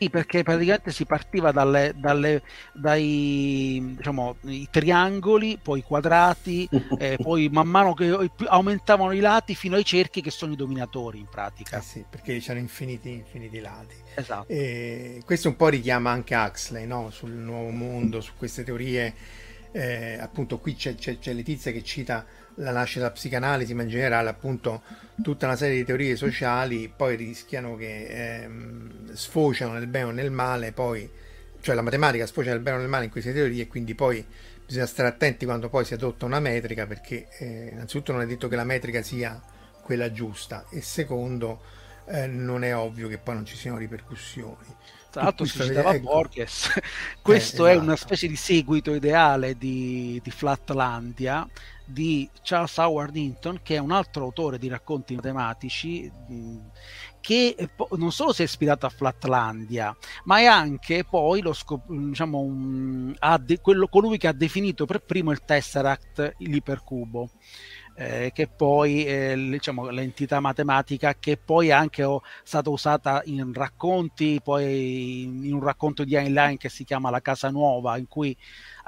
sì, perché praticamente si partiva dalle, dalle, dai diciamo, i triangoli, poi i quadrati, eh, poi man mano che aumentavano i lati fino ai cerchi che sono i dominatori in pratica. Eh sì, perché c'erano infiniti, infiniti lati. Esatto. E questo un po' richiama anche Huxley no? sul nuovo mondo, su queste teorie. Eh, appunto qui c'è, c'è, c'è Letizia che cita la nascita della psicanalisi, ma in generale appunto tutta una serie di teorie sociali poi rischiano che ehm, sfociano nel bene o nel male, poi, cioè la matematica sfocia nel bene o nel male in queste teorie e quindi poi bisogna stare attenti quando poi si adotta una metrica perché eh, innanzitutto non è detto che la metrica sia quella giusta e secondo eh, non è ovvio che poi non ci siano ripercussioni. Tra l'altro si citava ecco. Borges, questo eh, esatto. è una specie di seguito ideale di, di Flatlandia, di Charles Howard Hinton, che è un altro autore di racconti matematici che non solo si è ispirato a Flatlandia, ma è anche poi scop- diciamo, un, de- quello, colui che ha definito per primo il Tesseract, l'ipercubo eh, che poi eh, diciamo, l'entità matematica che poi è anche oh, stata usata in racconti, poi in un racconto di Heinlein che si chiama La casa nuova, in cui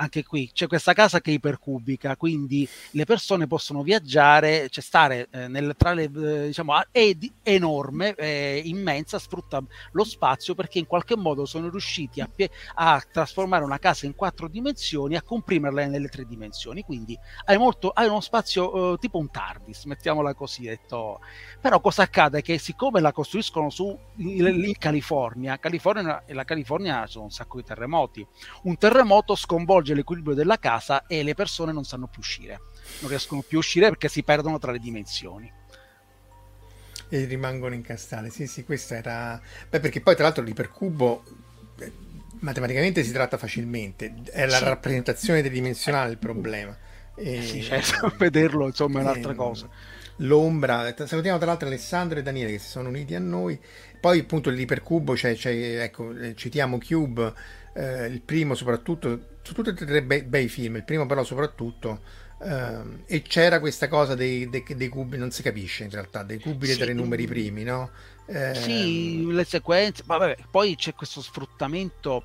anche qui c'è questa casa che è ipercubica, quindi le persone possono viaggiare, cioè stare eh, nel, tra le, eh, diciamo, è di, enorme, è immensa, sfrutta lo spazio perché in qualche modo sono riusciti a, a trasformare una casa in quattro dimensioni, a comprimerla nelle tre dimensioni, quindi hai, molto, hai uno spazio eh, tipo un TARDIS, mettiamola così, detto. però cosa accade? Che siccome la costruiscono su in, in California, California e la California sono un sacco di terremoti, un terremoto sconvolge sconvolge l'equilibrio della casa e le persone non sanno più uscire. Non riescono più a uscire perché si perdono tra le dimensioni. E rimangono incastrate. Sì, sì, questa era... Beh, perché poi tra l'altro l'ipercubo eh, matematicamente si tratta facilmente, è la sì. rappresentazione tridimensionale il problema. E... Sì, certo, vederlo insomma è un'altra e... cosa. L'ombra, salutiamo tra l'altro Alessandro e Daniele che si sono uniti a noi. Poi appunto l'ipercubo, cioè, cioè ecco, eh, citiamo Cube, eh, il primo soprattutto su tutti e tre bei, bei film, il primo però soprattutto, ehm, e c'era questa cosa dei, dei, dei, cubi, non si capisce in realtà, dei cubi sì, dei tre numeri primi, no? Eh, sì, le sequenze, vabbè, poi c'è questo sfruttamento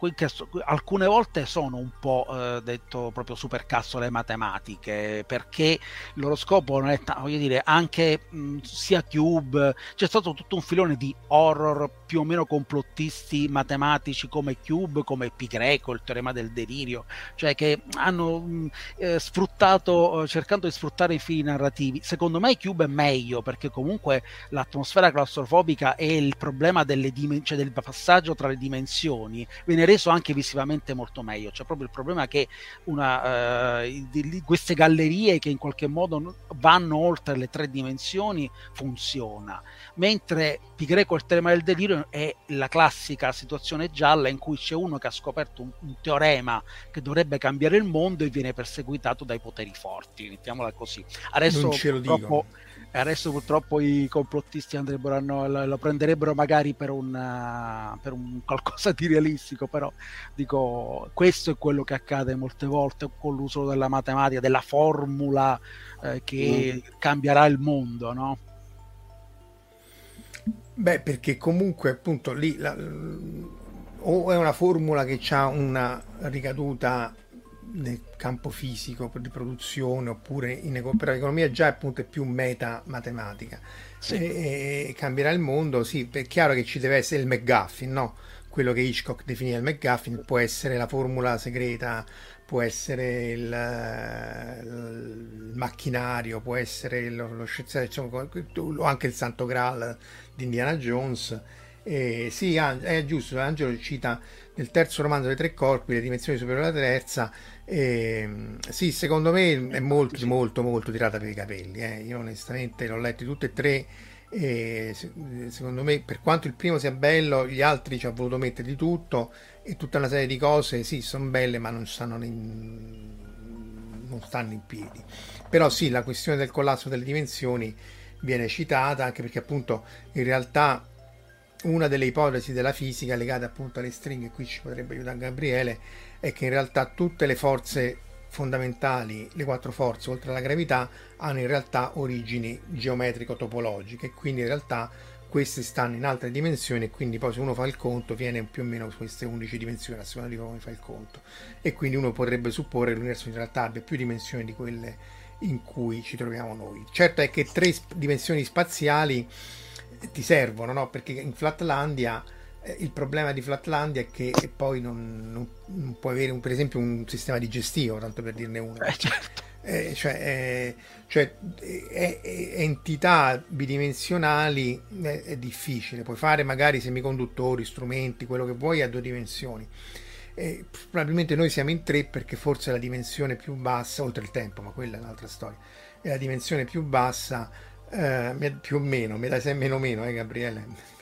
eh, delle alcune volte sono un po' eh, detto proprio supercassole matematiche perché il loro scopo non è voglio dire anche mh, sia Cube c'è stato tutto un filone di horror più o meno complottisti matematici come Cube come Pi Greco il teorema del delirio cioè che hanno mh, eh, sfruttato eh, cercando di sfruttare i fili narrativi. Secondo me Cube è meglio perché comunque l'atmosfera claustrofobica e il problema delle dimensioni cioè del passaggio tra le dimensioni viene anche visivamente molto meglio. C'è proprio il problema che una, di, queste gallerie che in qualche modo vanno oltre le tre dimensioni funziona, mentre Pi Greco il tema del delirio è la classica situazione gialla in cui c'è uno che ha scoperto un, un teorema che dovrebbe cambiare il mondo e viene perseguitato dai poteri forti, mettiamola così. Adesso non ce lo dico adesso purtroppo i complottisti andrebbero a, lo prenderebbero magari per un, per un, qualcosa di realistico, però dico questo è quello che accade molte volte con l'uso della matematica, della formula eh, che mm. cambierà il mondo, no? Beh, perché comunque appunto lì la, o è una formula che ha una ricaduta nel campo fisico di produzione oppure in però l'economia già appunto è più meta matematica sì. e, e, cambierà il mondo sì è chiaro che ci deve essere il McGuffin no? quello che Hitchcock definiva il McGuffin può essere la formula segreta può essere il, il macchinario può essere lo, lo scienziato o anche il santo graal di Indiana Jones e sì è giusto Angelo cita nel terzo romanzo dei tre corpi le dimensioni superiori alla terza e, sì, secondo me è molto, molto, molto tirata per i capelli. Eh. Io onestamente l'ho letti tutti e tre. E secondo me, per quanto il primo sia bello, gli altri ci ha voluto mettere di tutto e tutta una serie di cose, sì, sono belle, ma non stanno in, non stanno in piedi. Però sì, la questione del collasso delle dimensioni viene citata anche perché appunto in realtà una delle ipotesi della fisica legate appunto alle stringhe, qui ci potrebbe aiutare Gabriele, è che in realtà tutte le forze fondamentali, le quattro forze oltre alla gravità, hanno in realtà origini geometrico-topologiche, quindi in realtà queste stanno in altre dimensioni e quindi poi se uno fa il conto viene più o meno su queste 11 dimensioni a seconda di come fa il conto e quindi uno potrebbe supporre che l'universo in realtà abbia più dimensioni di quelle in cui ci troviamo noi. Certo è che tre dimensioni spaziali ti servono, no? Perché in Flatlandia il problema di Flatlandia è che poi non, non, non, puoi avere un, per esempio un sistema digestivo, tanto per dirne uno. Eh, certo. eh, cioè, eh, cioè entità bidimensionali eh, è difficile, puoi fare magari semiconduttori, strumenti, quello che vuoi a due dimensioni. probabilmente noi siamo in tre perché forse la dimensione più bassa, oltre il tempo, ma quella è un'altra storia, è la dimensione più bassa eh, più o meno, mi dai sempre meno meno, eh Gabriele?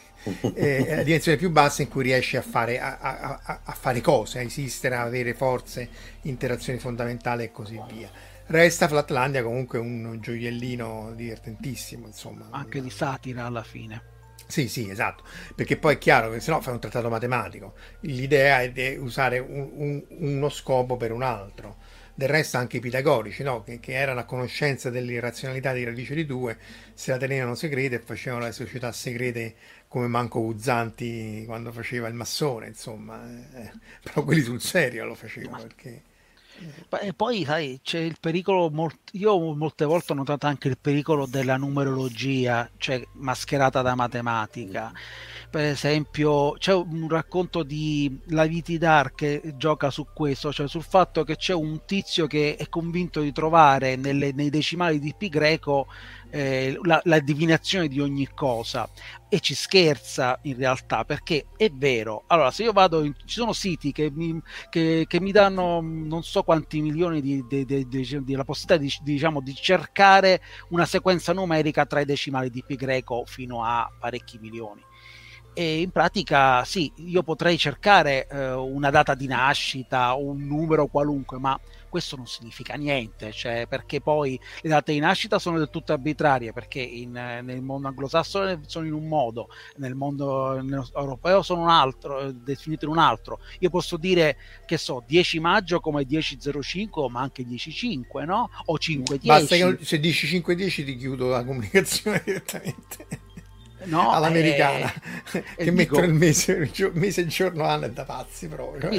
Eh, è la dimensione più bassa in cui riesci a fare, a, a, a fare cose, a esistere, a avere forze, interazioni fondamentali e così via. Resta Flatlandia comunque un gioiellino divertentissimo, insomma. Anche di satira alla fine. Sì, sì, esatto, perché poi è chiaro che se no fai un trattato matematico. L'idea è di usare un, un, uno scopo per un altro del resto anche i pitagorici, no? che, che, erano a conoscenza dell'irrazionalità di radice di 2, se la tenevano segreta e facevano le società segrete come Manco Uzzanti quando faceva il massone, insomma, eh, però quelli sul serio lo facevano perché... E poi, sai, c'è il pericolo. Molt- io molte volte ho notato anche il pericolo della numerologia, cioè mascherata da matematica. Per esempio, c'è un racconto di La Dar che gioca su questo, cioè sul fatto che c'è un tizio che è convinto di trovare nelle, nei decimali di pi greco eh, la, la, divinazione di ogni cosa e ci scherza in realtà perché è vero. Allora, se io vado, in, ci sono siti che mi, che, che mi danno non so quanti milioni di, di, di, di la possibilità di, diciamo, di cercare una sequenza numerica tra i decimali di pi greco fino a parecchi milioni e in pratica sì, io potrei cercare eh, una data di nascita un numero qualunque, ma questo non significa niente, cioè, perché poi le date di nascita sono del tutto arbitrarie, perché in, nel mondo anglosassone sono in un modo, nel mondo europeo sono un altro, definito in un altro. Io posso dire che so, 10 maggio come 10.05, ma anche 10.5, no? O 5.10. Basta che se dici 5.10 ti chiudo la comunicazione direttamente. no, all'americana eh, che mettono il mese, il mese e giorno anno è da pazzi proprio.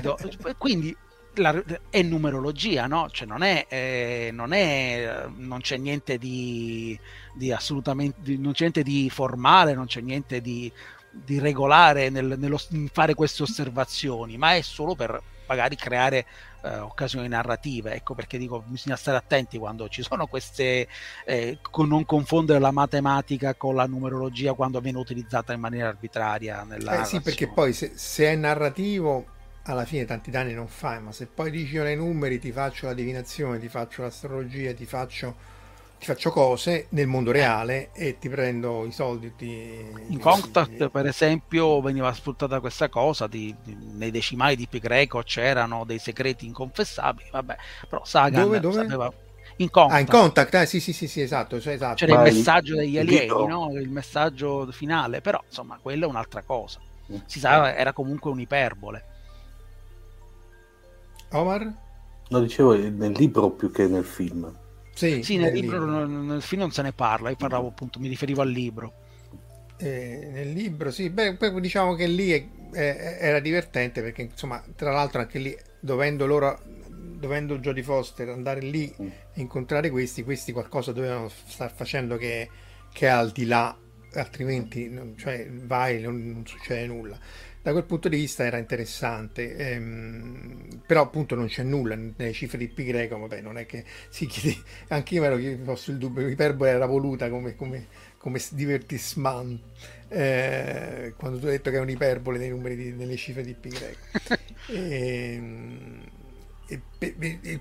Quindi la, è numerologia, no? Cioè non è, eh, non è, non c'è niente di, di assolutamente, di, non c'è niente di formale, non c'è niente di, di regolare nel, nello fare queste osservazioni, ma è solo per magari creare eh, occasioni narrative. Ecco perché dico bisogna stare attenti quando ci sono queste, eh, non confondere la matematica con la numerologia quando viene utilizzata in maniera arbitraria. Nella eh sì, perché poi se, se è narrativo alla fine tanti danni non fai, ma se poi dici io nei numeri ti faccio la divinazione, ti faccio l'astrologia, ti faccio, ti faccio cose nel mondo reale e ti prendo i soldi. Ti, In Contact, ti... per esempio, veniva sfruttata questa cosa, di, di, nei decimali di Pi greco c'erano dei segreti inconfessabili, vabbè, però Sagan dove, dove? sapeva in contact. Ah, in contact, eh, sì, sì, sì, sì esatto, cioè, esatto. C'era il messaggio degli alieni, no? il messaggio finale, però insomma, quella è un'altra cosa. Si sa, era comunque un'iperbole. Omar? No, dicevo nel libro più che nel film. Sì, sì nel, nel, libro, libro. nel film non se ne parla, io parlavo appunto, mi riferivo al libro. Eh, nel libro, sì, beh, diciamo che lì è, è, era divertente perché, insomma, tra l'altro anche lì, dovendo loro, dovendo Jodie Foster andare lì mm. e incontrare questi, questi qualcosa dovevano star facendo che, che è al di là, altrimenti, cioè, vai, non, non succede nulla da quel punto di vista era interessante, ehm, però appunto non c'è nulla nelle cifre di pi greco, vabbè non è che si chiede, anche io ero che fosse il dubbio, l'iperbole era voluta come, come, come divertissement, eh, quando tu hai detto che è un'iperbole nei numeri di, nelle cifre di pi greco. e, ehm, e,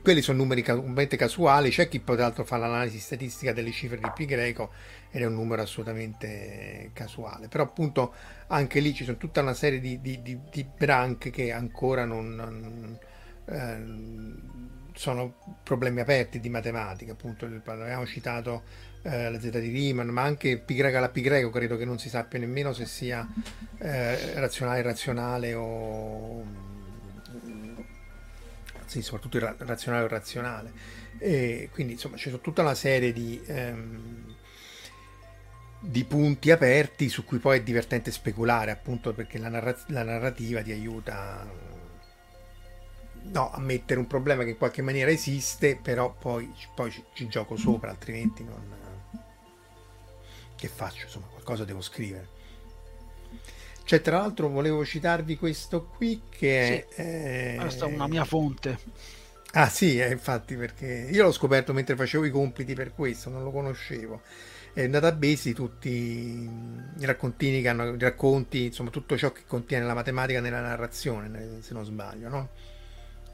quelli sono numeri completamente casuali, c'è chi l'altro fa l'analisi statistica delle cifre di pi greco ed è un numero assolutamente casuale, però appunto anche lì ci sono tutta una serie di, di, di, di branche che ancora non, non eh, sono problemi aperti di matematica, appunto abbiamo citato eh, la z di Riemann, ma anche pi greca la pi greco credo che non si sappia nemmeno se sia eh, razionale irrazionale o sì, soprattutto il razionale o razionale. E quindi insomma c'è tutta una serie di, ehm, di, punti aperti su cui poi è divertente speculare, appunto perché la, narra- la narrativa ti aiuta no, a mettere un problema che in qualche maniera esiste, però poi, poi ci, ci, gioco sopra, altrimenti non... Che faccio? Insomma, qualcosa devo scrivere. Cioè, tra l'altro, volevo citarvi questo qui che sì, è. Questa è una mia fonte. Ah, sì, eh, infatti, perché io l'ho scoperto mentre facevo i compiti per questo, non lo conoscevo. È un database di tutti i raccontini che hanno, i racconti, insomma, tutto ciò che contiene la matematica nella narrazione, se non sbaglio, no?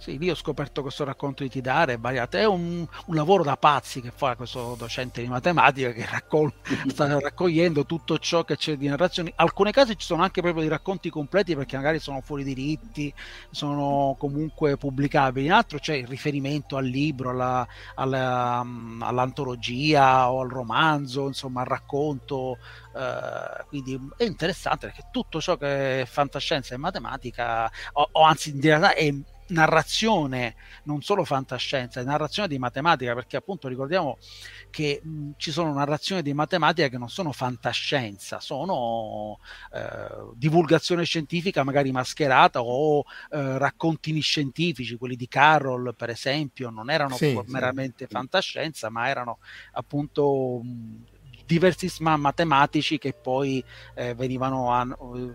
Sì, lì ho scoperto questo racconto di Tidare, è un, un, lavoro da pazzi che fa questo docente di matematica che raccol- sta raccogliendo tutto ciò che c'è di narrazioni. In alcuni casi ci sono anche proprio dei racconti completi perché magari sono fuori diritti, sono comunque pubblicabili. In altro c'è il riferimento al libro, alla, alla, um, all'antologia o al romanzo, insomma al racconto. Uh, quindi è interessante perché tutto ciò che è fantascienza e matematica, o, o anzi in realtà è narrazione, non solo fantascienza, è narrazione di matematica, perché appunto ricordiamo che mh, ci sono narrazioni di matematica che non sono fantascienza, sono eh, divulgazione scientifica magari mascherata o eh, raccontini scientifici, quelli di Carroll per esempio, non erano sì, meramente sì. fantascienza, ma erano appunto mh, diversi matematici che poi eh, venivano a, uh,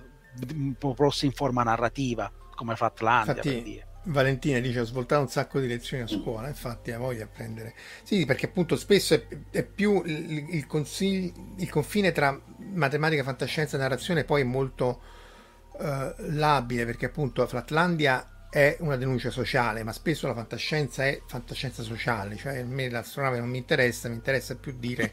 proposti in forma narrativa come Fatlandia Infatti, per dire Valentina dice ho svoltato un sacco di lezioni a scuola, infatti ha voglia di apprendere. Sì, perché appunto spesso è, è più il, il, consigli, il, confine tra matematica, fantascienza e narrazione poi è molto uh, labile, perché appunto Flatlandia è una denuncia sociale, ma spesso la fantascienza è fantascienza sociale, cioè a me l'astronave non mi interessa, mi interessa più dire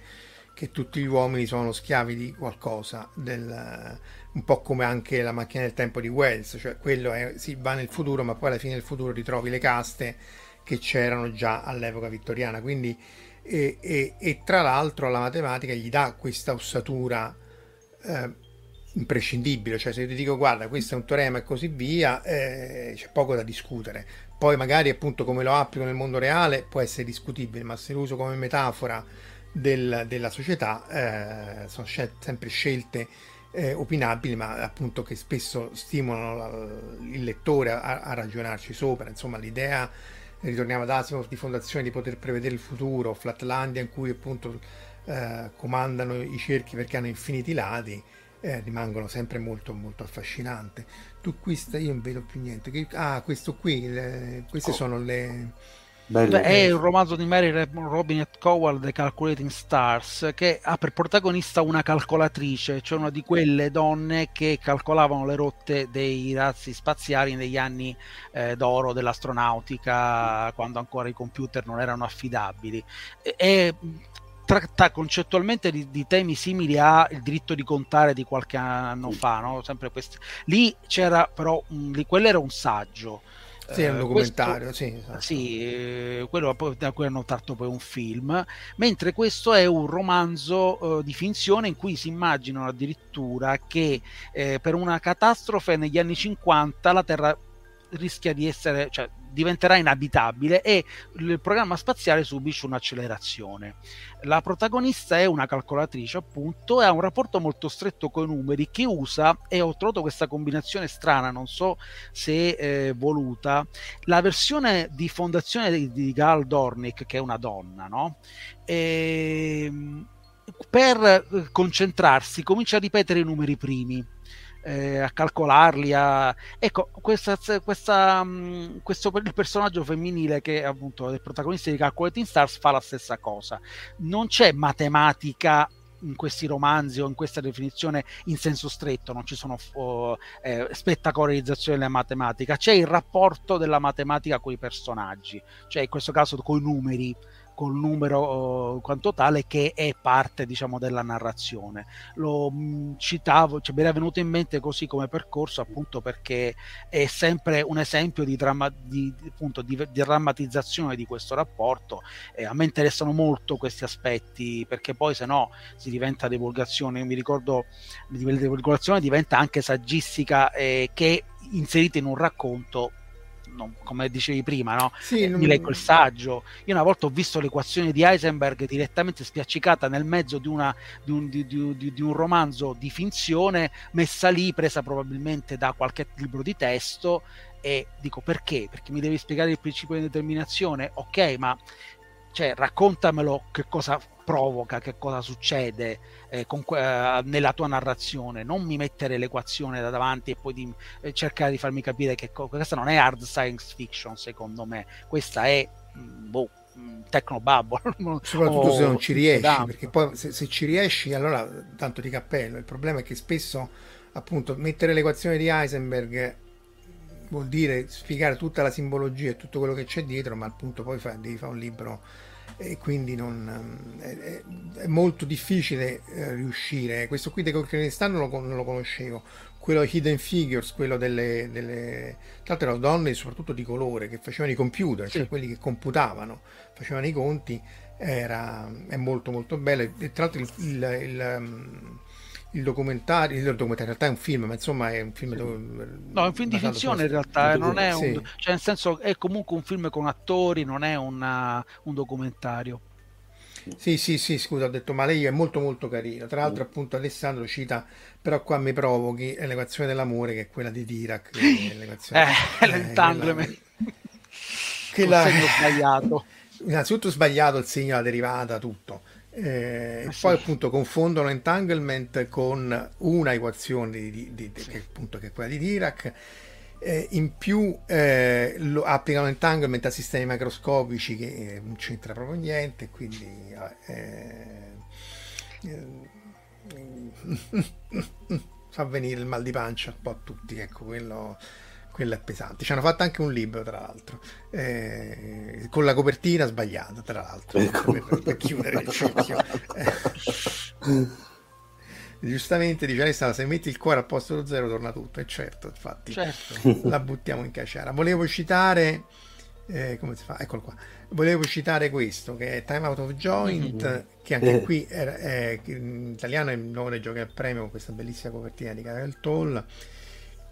che tutti gli uomini sono schiavi di qualcosa del un po' come anche la macchina del tempo di Wells, cioè quello è, si va nel futuro, ma poi alla fine del futuro ritrovi le caste che c'erano già all'epoca vittoriana. Quindi, e, e, e tra l'altro la matematica gli dà questa ossatura eh, imprescindibile, cioè se io ti dico guarda questo è un teorema e così via, eh, c'è poco da discutere. Poi magari appunto come lo applico nel mondo reale può essere discutibile, ma se lo uso come metafora del, della società eh, sono scel- sempre scelte eh, opinabili, ma appunto che spesso stimolano la, il lettore a, a, ragionarci sopra. Insomma, l'idea, ritorniamo ad Asimov, di fondazione di poter prevedere il futuro, Flatlandia in cui appunto eh, comandano i cerchi perché hanno infiniti lati, eh, rimangono sempre molto molto affascinanti. Tu qui stai, io non vedo più niente. Ah, questo qui, le, queste oh. sono le Beh, è il romanzo di Mary Robinette Cowell, The Calculating Stars, che ha per protagonista una calcolatrice, cioè una di quelle donne che calcolavano le rotte dei razzi spaziali negli anni eh, d'oro dell'astronautica, quando ancora i computer non erano affidabili. E, tratta concettualmente di, di, temi simili a il diritto di contare di qualche anno fa, no? Sempre questi. Lì c'era però, un, lì, quello era un saggio sì, è un eh, documentario, questo, sì. Esatto. Sì, eh, quello da cui hanno tratto poi un film, mentre questo è un romanzo uh, di finzione in cui si immaginano addirittura che eh, per una catastrofe negli anni 50 la Terra rischia di essere, cioè, diventerà inabitabile e il programma spaziale subisce un'accelerazione. La protagonista è una calcolatrice, appunto, e ha un rapporto molto stretto con i numeri che usa, e ho trovato questa combinazione strana, non so se eh, voluta, la versione di fondazione di, di Gal Dornick, che è una donna, no? E, ehm, per concentrarsi comincia a ripetere i numeri primi eh, a calcolarli. A... Ecco, questa, questa, mm, questo il personaggio femminile che appunto è il protagonista di Calculating Stars fa la stessa cosa. Non c'è matematica in questi romanzi o in questa definizione in senso stretto, non ci sono oh, eh, spettacolarizzazioni della matematica, c'è il rapporto della matematica con i personaggi, cioè in questo caso con i numeri col numero quanto tale che è parte diciamo della narrazione. Lo mh, mm, citavo cioè mi era venuto in mente così come percorso appunto perché è sempre un esempio di, dramma, di, appunto, di, di drammatizzazione di questo rapporto e a me interessano molto questi aspetti perché poi se no si diventa divulgazione. Io mi ricordo la divulgazione diventa anche saggistica eh, che inserita in un racconto non, come dicevi prima, no? Sì, eh, non... mi leggo il saggio. Io una volta ho visto l'equazione di Heisenberg direttamente spiaccicata nel mezzo di, una, di, un, di, di, di, un, romanzo di finzione, messa lì, presa probabilmente da qualche libro di testo. E dico perché? Perché mi devi spiegare il principio di determinazione? Ok, ma cioè, raccontamelo che cosa provoca, che cosa succede eh, con, eh, nella tua narrazione, non mi mettere l'equazione da davanti e poi di, eh, cercare di farmi capire che co- questa non è hard science fiction secondo me, questa è mm, boh, mm, technobubble. Soprattutto se non ci riesci, perché poi se, se, ci riesci allora tanto di cappello, il problema è che spesso appunto mettere l'equazione di Heisenberg vuol dire spiegare tutta la simbologia e tutto quello che c'è dietro, ma appunto poi fa, devi fare un libro e quindi non, è, è, molto difficile eh, riuscire. Questo qui di Kirkland non, non lo conoscevo, quello Hidden Figures, quello delle, delle tra l'altro erano donne soprattutto di colore che facevano i computer, cioè quelli che computavano, facevano i conti, era, è molto molto bello. E tra l'altro il, il, il il documentario, il documentario in realtà è un film, ma insomma è un film dove, No, è un film di finzione in realtà, non è un, sì. cioè nel senso è comunque un film con attori, non è una, un documentario. Sì, sì, sì, scusa, ho detto male io, è molto molto carino. Tra l'altro appunto Alessandro cita, però qua mi provochi, è l'equazione dell'amore che è quella di Dirac. Che è l'equazione, eh, eh, l'entanglement. Che la... sbagliato. Innanzitutto sbagliato il segno, la derivata, tutto eh, ah, poi appunto confondono entanglement con una equazione di, di, di, che, appunto, che è quella di Dirac. Eh, in più eh, lo, applicano entanglement a sistemi macroscopici che eh, non c'entra proprio niente quindi eh, fa venire il mal di pancia un po' a tutti ecco quello quello è pesante. Ci hanno fatto anche un libro, tra l'altro, eh, con la copertina sbagliata, tra l'altro, ecco. per, per, chiudere il cerchio. Eh, giustamente dice Alessandra, se metti il cuore al posto dello zero torna tutto, e certo, infatti certo. la buttiamo in caciara. Volevo citare, eh, come si fa? Eccolo qua. Volevo citare questo, che è Time Out of Joint, mm-hmm. che anche eh. qui è, è, in italiano è il nome del gioco al premio con questa bellissima copertina di Carel Toll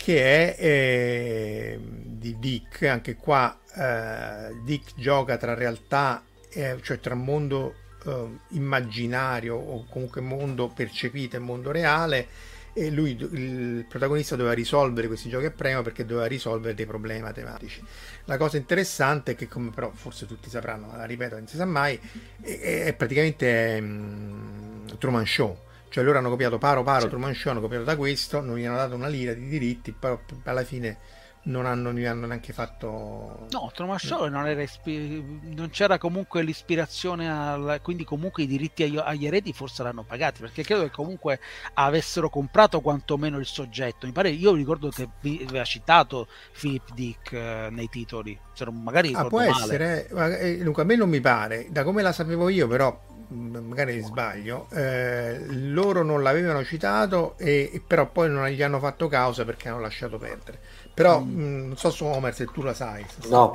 che è eh, di Dick, anche qua eh, Dick gioca tra realtà, eh, cioè tra mondo eh, immaginario o comunque mondo percepito e mondo reale e lui, il protagonista, doveva risolvere questi giochi a premio perché doveva risolvere dei problemi matematici. La cosa interessante è che, come però forse tutti sapranno, la ripeto, non si sa mai, è, è praticamente è, um, Truman Show. Cioè loro hanno copiato paro paro sì. Truman Show, hanno copiato da questo, non gli hanno dato una lira di diritti, però alla fine non hanno, non hanno neanche fatto no Thomas Show non, era ispi... non c'era comunque l'ispirazione al... quindi comunque i diritti agli, agli eredi forse l'hanno pagati perché credo che comunque avessero comprato quantomeno il soggetto mi pare io ricordo che vi aveva citato Philip Dick eh, nei titoli se non, magari ah, può male. essere eh, dunque a me non mi pare da come la sapevo io però magari sbaglio, eh, loro non l'avevano citato e, però poi non gli hanno fatto causa perché hanno lasciato perdere. Però mm. mh, mm, non so su Homer se tu la sai. No,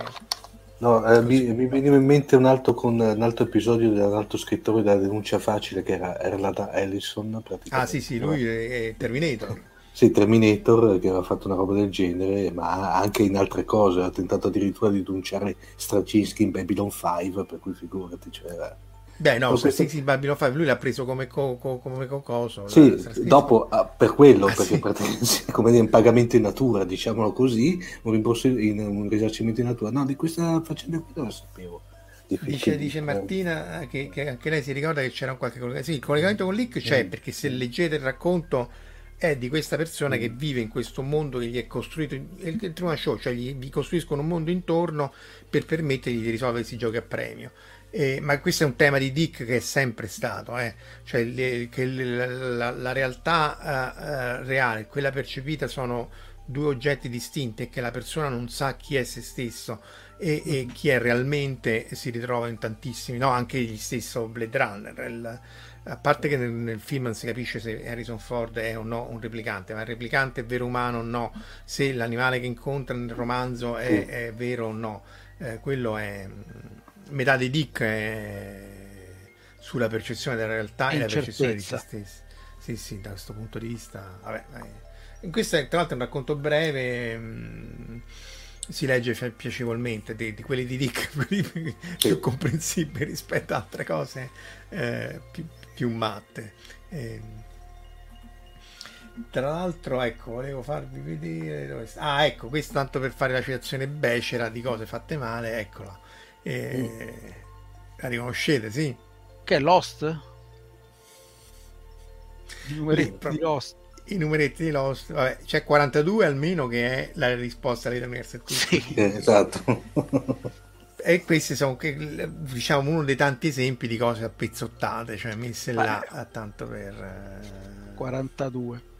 no eh, mi, mi, veniva in mente un altro, con, un altro episodio di un altro scrittore della denuncia facile che era Erlada Ellison. Ah sì sì, lui è Terminator. Sì, Terminator che aveva fatto una roba del genere, ma anche in altre cose, ha tentato addirittura di denunciare Straczynski in Babylon 5, per cui figurati, cioè, Beh, no, per Six Babylon 5 lui l'ha preso come, co- co- come cocoso. Sì, dopo ah, per quello, ah, perché sì. come dire, un pagamento in natura, diciamolo così, un rimborso in un risarcimento in natura. No, di questa faccenda qui non lo sapevo. Dice, dice, Martina che, che, anche lei si ricorda che c'era un qualche collegamento. Sì, il collegamento con Lick c'è mm. perché se leggete il racconto è di questa persona mm. che vive in questo mondo che gli è costruito il Truman Show, cioè gli, gli costruiscono un mondo intorno per permettergli di risolvere questi giochi a premio. Eh, ma questo è un tema di Dick che è sempre stato, eh? cioè le, che le, la, la, realtà uh, uh, reale, quella percepita sono due oggetti distinti e che la persona non sa chi è se stesso e, e chi è realmente si ritrova in tantissimi, no? anche gli stesso Blade Runner. Il, a parte che nel, nel, film non si capisce se Harrison Ford è o no un replicante, ma il replicante è vero umano o no, se l'animale che incontra nel romanzo è, è vero o no, eh, quello è metà di Dick è sulla percezione della realtà e la percezione di se stessi. Sì, sì, da questo punto di vista. Vabbè, in questo è tra l'altro un racconto breve. Mh, mm, si legge piacevolmente di, di quelli di Dick quelli più comprensibili rispetto a altre cose eh, più, più, matte. Eh, tra l'altro, ecco, volevo farvi vedere. Dove sta. Ah, ecco, questo tanto per fare la citazione becera di cose fatte male, eccola. E... Mm. La riconoscete, sì? Che è Lost? I numeretti di Lost. I numeretti di Lost. Vabbè, c'è 42 almeno che è la risposta alle Universe. Sì, esatto. e questi sono diciamo uno dei tanti esempi di cose appezzottate, cioè messe là tanto per... Eh... 42.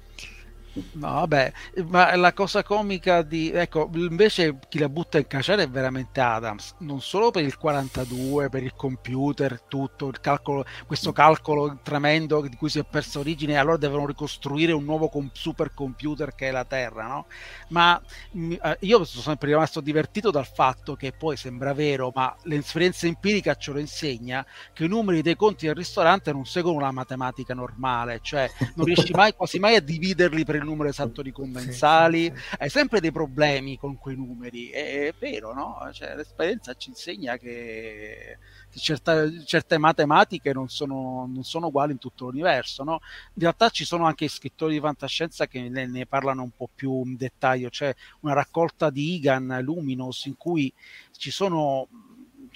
No, vabbè, ma la cosa comica di... Ecco, invece chi la butta in caciara è veramente Adams, non solo per il 42, per il computer, tutto, il calcolo, questo calcolo tremendo di cui si è persa origine, allora devono ricostruire un nuovo com- supercomputer che è la Terra, no? Ma eh, io sono sempre rimasto divertito dal fatto che poi sembra vero, ma l'esperienza empirica ce lo insegna, che i numeri dei conti del ristorante non seguono la matematica normale, cioè non riesci mai, quasi mai a dividerli per il numero esatto di commensali, hai sempre dei problemi con quei numeri, è, è vero, no? Cioè, l'esperienza ci insegna che, che certa, certe matematiche non sono, non sono, uguali in tutto l'universo, no? In realtà ci sono anche scrittori di fantascienza che ne, ne parlano un po' più in dettaglio, c'è una raccolta di Igan Luminous in cui ci sono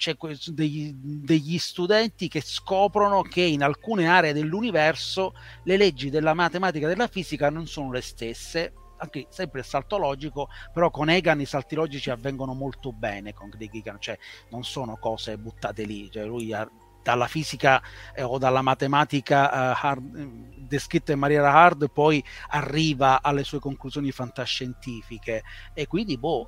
c'è degli, degli, studenti che scoprono che in alcune aree dell'universo le leggi della matematica e della fisica non sono le stesse. Anche sempre il salto logico, però con Egan i salti logici avvengono molto bene con Greg Egan, cioè non sono cose buttate lì, cioè lui ha dalla fisica eh, o dalla matematica eh, hard, descritta in maniera hard poi arriva alle sue conclusioni fantascientifiche e quindi boh,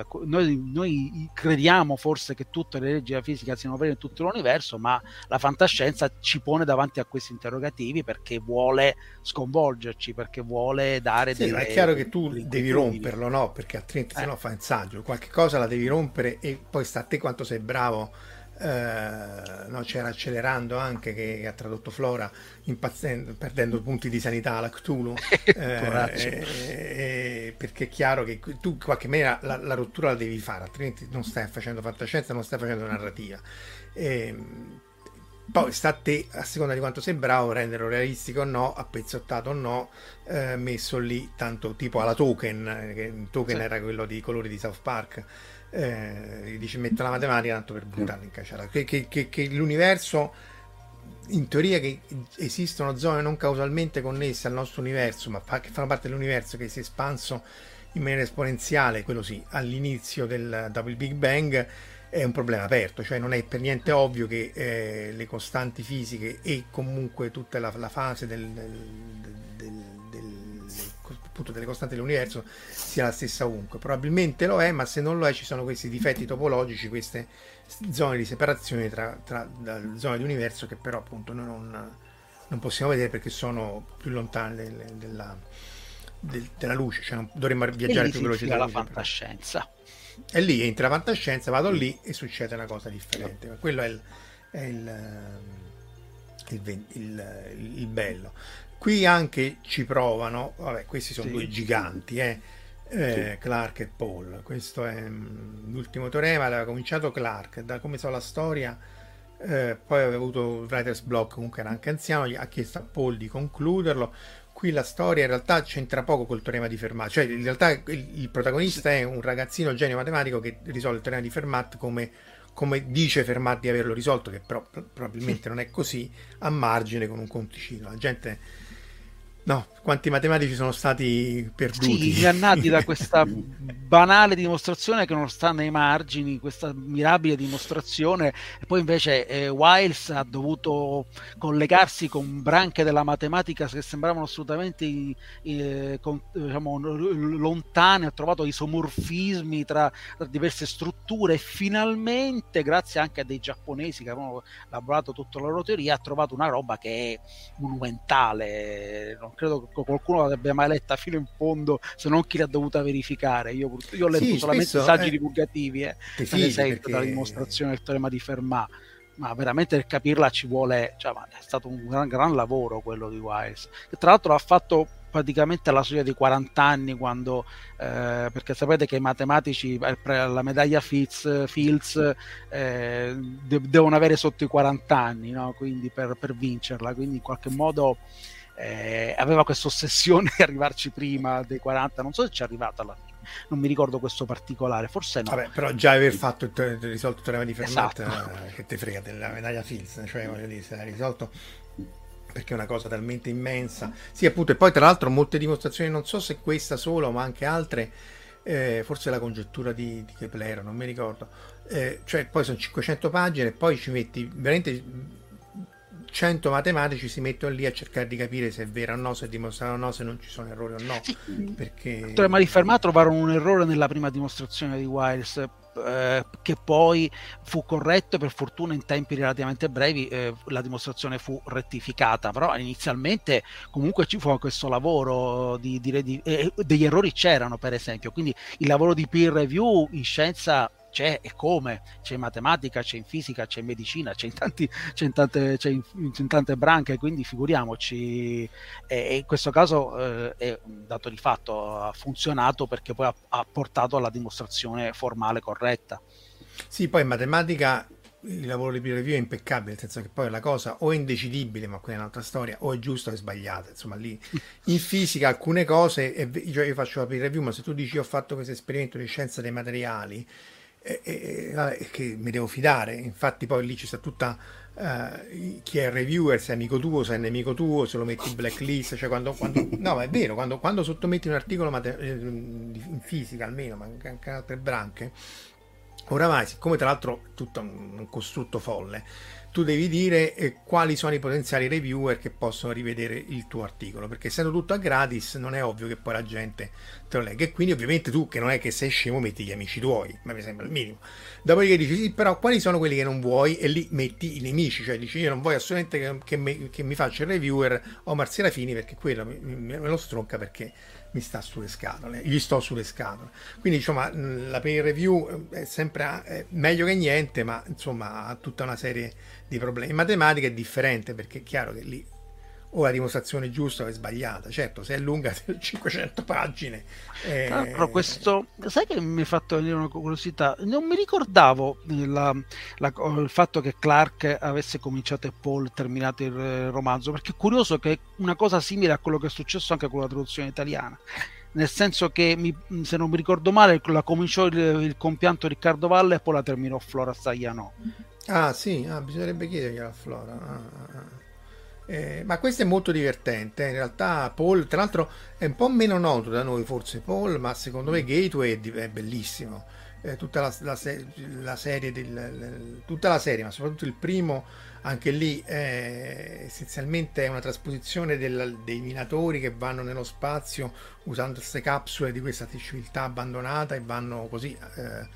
eh, noi, noi, crediamo forse che tutte le leggi della fisica siano vere in tutto l'universo ma la fantascienza ci pone davanti a questi interrogativi perché vuole sconvolgerci perché vuole dare sì, delle ma è chiaro che tu devi romperlo no? perché altrimenti eh. se no fa un saggio qualche cosa la devi rompere e poi sta a te quanto sei bravo Uh, no, c'era Accelerando anche che ha tradotto Flora perdendo punti di sanità alla Cthulhu eh, eh, perché è chiaro che tu in qualche maniera la, la, rottura la devi fare altrimenti non stai facendo fantascienza non stai facendo narrativa poi sta a te, a seconda di quanto sei bravo, renderlo realistico o no, appezzottato o no, eh, messo lì tanto tipo alla token, eh, che token sì. era quello di colori di South Park. Eh, dice metto la matematica tanto per buttarla in cacciata. Che, che, che, che l'universo in teoria che esistono zone non causalmente connesse al nostro universo, ma che fanno parte dell'universo che si è espanso in maniera esponenziale, quello sì, all'inizio del, dopo il Big Bang, è un problema aperto, cioè non è per niente ovvio che eh, le costanti fisiche e comunque tutta la, la fase del, del, del, appunto, delle costanti dell'universo sia la stessa ovunque. Probabilmente lo è, ma se non lo è ci sono questi difetti topologici, queste zone di separazione tra, tra zone di universo che però appunto noi non, non possiamo vedere perché sono più lontane della, della luce, cioè non dovremmo viaggiare più veloci della fantascienza. E lì entra la fantascienza, vado lì e succede una cosa differente. Quello è il, è il, il, il, il, bello. Qui anche ci provano, vabbè, questi sono sì. due giganti, eh, eh, sì. Clark e Paul. Questo è um, l'ultimo teorema, aveva cominciato Clark, da come so la storia, eh, poi aveva avuto il writer's block, comunque era anche anziano, gli ha chiesto a Paul di concluderlo qui la storia in realtà c'entra poco col teorema di Fermat, cioè in realtà il, il protagonista è un ragazzino genio matematico che risolve il teorema di Fermat come, come dice Fermat di averlo risolto, che però probabilmente non è così, a margine con un conticino. La gente No, quanti matematici sono stati perduti? Sì, ingannati da questa banale dimostrazione che non sta nei margini, questa mirabile dimostrazione, e poi invece eh, Wiles ha dovuto collegarsi con branche della matematica che sembravano assolutamente eh, con, diciamo, lontane, ha trovato isomorfismi tra, tra, diverse strutture e finalmente, grazie anche a dei giapponesi che avevano elaborato tutta la loro teoria, ha trovato una roba che è monumentale. Non credo che qualcuno l'abbia mai letta fino in fondo, se non chi l'ha dovuta verificare. Io, io ho letto sì, solamente spesso, saggi eh, divulgativi, eh, esempio, perché... la dimostrazione del teorema di Fermat ma veramente per capirla ci vuole, cioè, è stato un gran, gran lavoro quello di Wise, che tra l'altro ha fatto praticamente alla soglia dei 40 anni quando eh, perché sapete che i matematici eh, la medaglia Fields, Fields eh, de- devono avere sotto i 40 anni no? quindi per, per vincerla quindi in qualche modo eh, aveva questa ossessione di arrivarci prima dei 40, non so se ci è arrivata alla fine. Non mi ricordo questo particolare, forse no. Vabbè, però già aver fatto il, il risolto il teorema di Fermat esatto. eh, che te frega della medaglia Fields, cioè voglio dire, se l'hai risolto perché è una cosa talmente immensa. Sì, appunto, e poi tra l'altro molte dimostrazioni, non so se questa solo, ma anche altre, eh, forse la congettura di, di Kepler, non mi ricordo. Eh, cioè, poi sono 500 pagine poi ci metti veramente 100 matematici si mettono lì a cercare di capire se è vero o no, se dimostrano o no, se non ci sono errori o no. Perché... Ma di Fermat trovarono un errore nella prima dimostrazione di Wiles eh, che poi fu corretto per fortuna in tempi relativamente brevi eh, la dimostrazione fu rettificata. Però inizialmente comunque ci fu questo lavoro di, di, di eh, degli errori c'erano per esempio. Quindi il lavoro di peer review in scienza c'è e come, c'è in matematica, c'è in fisica, c'è in medicina, c'è in, tanti, c'è in, tante, c'è in, in tante, branche, quindi figuriamoci. E, in questo caso eh, è un dato di fatto, ha funzionato perché poi ha, ha portato alla dimostrazione formale corretta. Sì, poi in matematica il lavoro di peer review è impeccabile, nel senso che poi la cosa o è indecidibile, ma quella è un'altra storia, o è giusta o è sbagliata. Insomma, lì in fisica alcune cose, cioè io faccio la peer review, ma se tu dici ho fatto questo esperimento di scienza dei materiali, e, e, che mi devo fidare. Infatti, poi lì ci sta tutta uh, chi è il reviewer, se è amico tuo, se è nemico tuo, se lo metti in blacklist. Cioè quando, quando, no, ma è vero, quando, quando sottometti un articolo eh, in fisica almeno, ma anche in altre branche, oramai, siccome tra l'altro è tutto un costrutto folle tu devi dire eh, quali sono i potenziali reviewer che possono rivedere il tuo articolo, perché essendo tutto a gratis non è ovvio che poi la gente te lo legga e quindi ovviamente tu che non è che sei scemo metti gli amici tuoi, ma mi sembra il minimo. Dopodiché dici sì, però quali sono quelli che non vuoi e lì metti i nemici, cioè dici io non voglio assolutamente che, che, mi, che mi, faccia il reviewer Omar Serafini perché quello me lo stronca perché mi sta sulle scatole, gli sto sulle scatole. Quindi insomma la peer review è sempre è meglio che niente, ma insomma ha tutta una serie di problemi. In matematica è differente perché è chiaro che lì o la dimostrazione giusta o è sbagliata. Certo, se è lunga 500 pagine. Eh... Però questo, sai che mi ha fatto venire una curiosità? Non mi ricordavo la, la, il fatto che Clark avesse cominciato e Paul terminato il romanzo, perché è curioso che una cosa simile a quello che è successo anche con la traduzione italiana nel senso che mi, se non mi ricordo male la cominciò il, il compianto Riccardo Valle e poi la terminò Flora Stagliano ah sì ah, bisognerebbe chiedergli a Flora ah, ah, ah. Eh, ma questo è molto divertente. In realtà, Paul, tra l'altro, è un po' meno noto da noi, forse Paul, ma secondo me Gateway è, bellissimo. Eh, tutta la, la, la serie, del, tutta la serie, ma soprattutto il primo, anche lì è, essenzialmente è una trasposizione del, dei minatori che vanno nello spazio usando queste capsule di questa civiltà abbandonata e vanno così eh,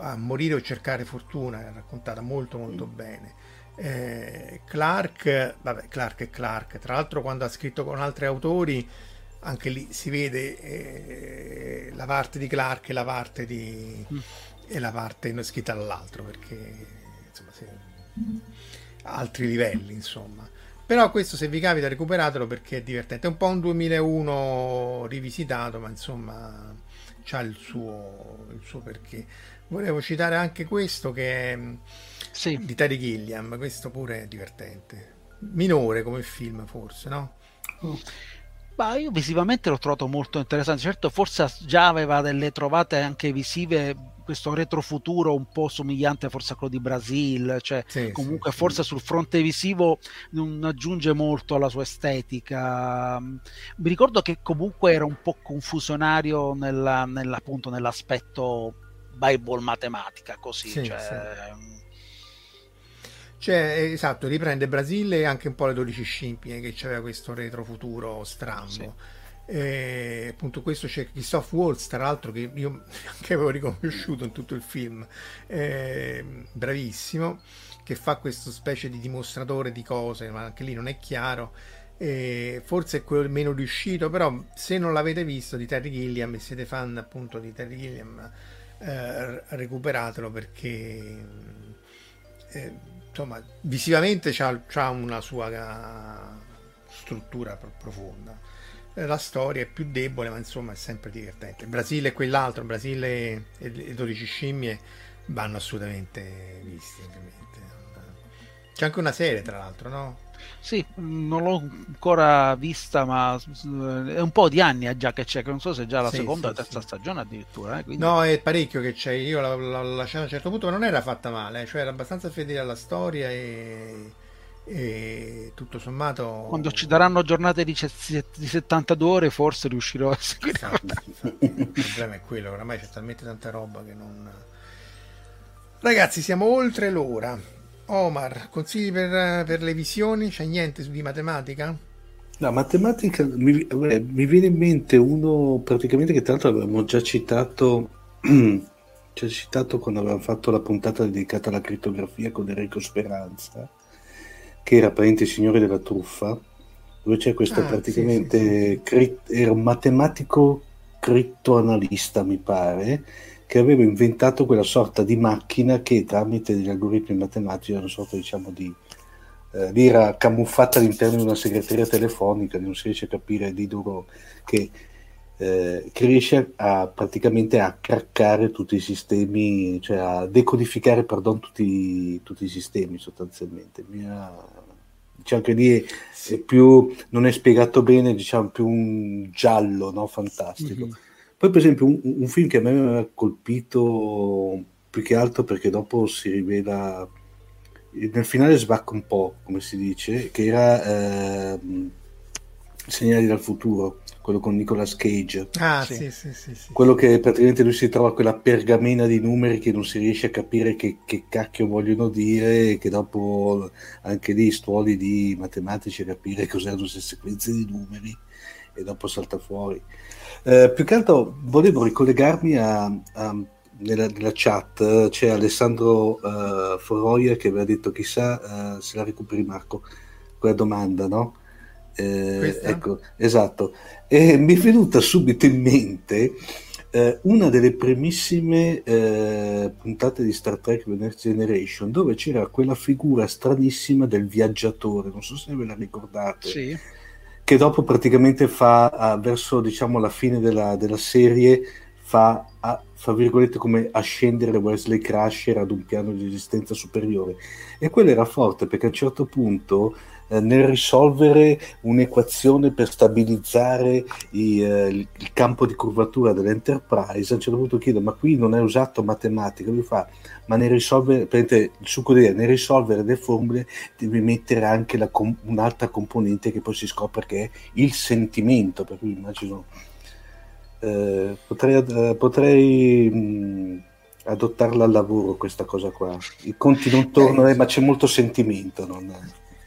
a morire o cercare fortuna. È raccontata molto, molto mm. bene. Eh, Clark, vabbè, Clark è Clark, tra l'altro quando ha scritto con altri autori, anche lì si vede eh, la parte di Clark e la parte di... Mm. e la parte scritta dall'altro, perché insomma, sì, altri livelli, insomma. Però questo se vi capita recuperatelo perché è divertente. È un po' un 2001 rivisitato, ma insomma c'ha il suo, il suo perché. Volevo citare anche questo che è sì. di Terry Gilliam, questo pure è divertente. Minore come film forse, no? Mm. Ma io visivamente l'ho trovato molto interessante. Certo, forse già aveva delle trovate anche visive, questo retrofuturo un po' somigliante forse a quello di Brasil, cioè sì, comunque sì, forse sì. sul fronte visivo non aggiunge molto alla sua estetica. Mi ricordo che comunque era un po' confusionario nella, nella, appunto, nell'aspetto Bible matematica, così. Cioè, cioè, esatto, riprende Brasile e anche un po' le 12 scimmie che c'aveva questo retrofuturo strambo. Sì. E, appunto questo c'è Christoph Waltz tra l'altro che io anche avevo riconosciuto in tutto il film eh, bravissimo che fa questo specie di dimostratore di cose ma anche lì non è chiaro eh, forse è quello meno riuscito però se non l'avete visto di Terry Gilliam e siete fan appunto di Terry Gilliam eh, recuperatelo perché eh, insomma, visivamente c'ha, una sua struttura profonda. Eh, la storia è più debole, ma insomma è sempre divertente. Il Brasile e quell'altro, Brasile e le 12 scimmie vanno assolutamente visti, ovviamente. C'è anche una serie, tra l'altro, no? Sì, non l'ho ancora vista, ma è un po' di anni già che c'è, che non so se è già la sì, seconda o sì, terza sì. stagione addirittura. Eh, quindi... No, è parecchio che c'è, io l'ho, l'ho lasciata a un certo punto, ma non era fatta male, cioè era abbastanza fedele alla storia e, e tutto sommato... Quando ci daranno giornate di, di 72 ore forse riuscirò a seguire. Esatto, Il problema è quello, oramai c'è talmente tanta roba che non... Ragazzi, siamo oltre l'ora. Omar, consigli per, per le visioni? C'è niente di matematica? No, matematica mi, mi, viene in mente uno praticamente che tra l'altro avevamo già citato, già citato quando avevamo fatto la puntata dedicata alla crittografia con Enrico Speranza, che era parente signore della truffa, dove c'è questo ah, praticamente, sì, sì, sì. Crit- era un matematico crittoanalista mi pare, che aveva inventato quella sorta di macchina che tramite degli algoritmi matematici era una sorta diciamo di eh, era camuffata all'interno di una segreteria telefonica non si riesce a capire di duro che, eh, che riesce a praticamente a craccare tutti i sistemi cioè a decodificare pardon, tutti, tutti i sistemi sostanzialmente Mia, diciamo che lì è, è, più non è spiegato bene diciamo più un giallo no? fantastico mm-hmm poi, per esempio, un, un film che a me mi ha colpito più che altro perché dopo si rivela nel finale sbacca un po', come si dice, che era eh, Segnali dal futuro, quello con Nicolas Cage. Ah, sì. Sì, sì, sì, sì Quello che praticamente lui si trova quella pergamena di numeri che non si riesce a capire che, che cacchio vogliono dire, e che dopo anche lì stuoli di matematici a capire cos'erano queste sequenze di numeri e dopo salta fuori. Eh, più che altro volevo ricollegarmi a, a nella, nella, chat c'è Alessandro uh, Foroia che aveva detto chissà uh, se la recuperi Marco. Quella domanda no? Eh, ecco esatto. E mi è venuta subito in mente eh, una delle primissime eh, puntate di Star Trek The Next Generation dove c'era quella figura stranissima del viaggiatore. Non so se ve la ricordate. Sì che dopo praticamente fa ah, verso diciamo la fine della, della serie fa, a, fra virgolette come ascendere Wesley Crusher ad un piano di esistenza superiore. E quello era forte perché a un certo punto eh, nel risolvere un'equazione per stabilizzare i, eh, il campo di curvatura dell'Enterprise, a un certo punto chiedo, ma qui non è usato matematica, lui fa, ma nel risolvere, il succo di nel risolvere le formule devi mettere anche la, un'altra componente che poi si scopre che è il sentimento, per cui immagino... Eh, potrei, eh, potrei mh, adottarla al lavoro questa cosa qua. I conti non tornano, eh, ma c'è molto sentimento. Non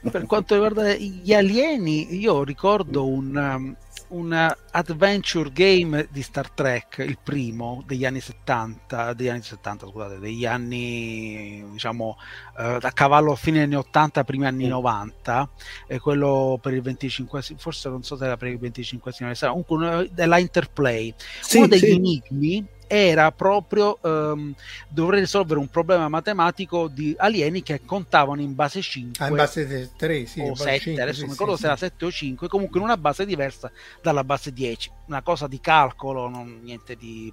per quanto riguarda gli alieni, io ricordo un, um, un adventure game di Star Trek, il primo degli anni 70, degli anni 70, scusate, degli anni diciamo eh, da cavallo fine anni 80, primi anni 90, e quello per il 25, forse non so se era per il 25 anniversario, comunque della Interplay. Sì, Uno degli sì. enigmi era proprio um, dover risolvere un problema matematico di alieni che contavano in base 5 ah, in base 3 sì, o 7 5, adesso sì, mi ricordo sì, se era 7 o 5 comunque in una base diversa dalla base 10 una cosa di calcolo non niente di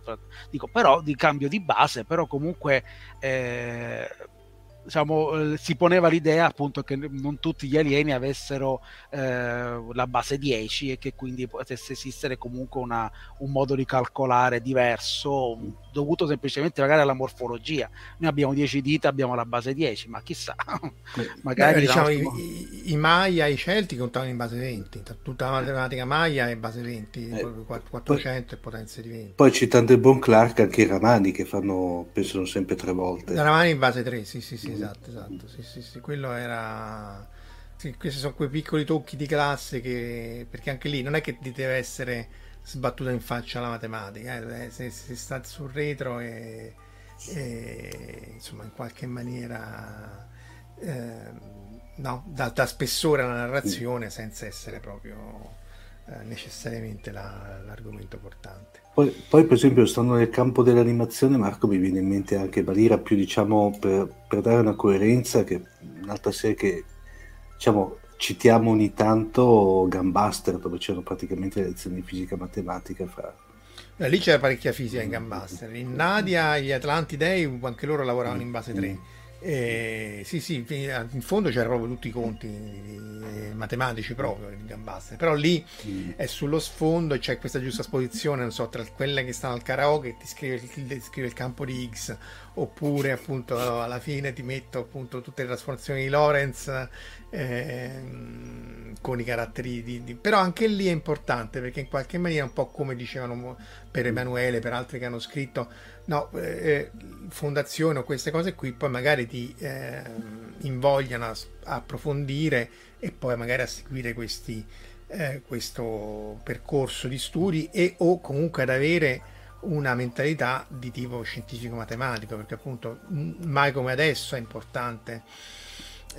dico però di cambio di base però comunque eh, diciamo, eh, si poneva l'idea appunto che non tutti gli alieni avessero eh, la base 10 e che quindi potesse esistere comunque una, un modo di calcolare diverso dovuto semplicemente magari alla morfologia. Noi abbiamo 10 dita, abbiamo la base 10, ma chissà, magari Beh, diciamo, i, i, Maya e i Celti contavano in base 20, tutta la matematica Maya è base 20, eh, 400 e potenza di 20. Poi citando il buon Clark anche i Ramani che fanno, pensano sempre tre volte. I Ramani in base 3, sì, sì, sì, mm. esatto, esatto, sì, sì, sì, quello era... Sì, questi sono quei piccoli tocchi di classe che, perché anche lì non è che deve essere sbattuta in faccia la matematica, eh? se si sta sul retro e, e insomma in qualche maniera eh, no, dà, dà, spessore alla narrazione senza essere proprio eh, necessariamente la, l'argomento portante. Poi, poi, per esempio stando nel campo dell'animazione Marco mi viene in mente anche Balira più diciamo per, per dare una coerenza che un'altra serie che diciamo citiamo ogni tanto Gambaster dove c'erano praticamente lezioni di fisica matematica fra... Eh, lì c'era parecchia fisica in Gambaster in Nadia gli Atlanti Dei anche loro lavoravano in base 3 eh, sì, sì, in fondo c'erano proprio tutti i conti eh, matematici proprio in Gambaster, però lì mm. è sullo sfondo e c'è questa giusta esposizione, non so, tra quelle che stanno al karaoke ti scrive, ti scrive il campo di X, oppure appunto alla fine ti metto appunto tutte le trasformazioni di Lorenz eh, con i caratteri di, di, però anche lì è importante perché in qualche maniera un po' come dicevano per Emanuele per altri che hanno scritto no, eh, fondazione o queste cose qui poi magari ti eh, invogliano a, a, approfondire e poi magari a seguire questi, eh, questo percorso di studi e o comunque ad avere una mentalità di tipo scientifico-matematico perché appunto mai come adesso è importante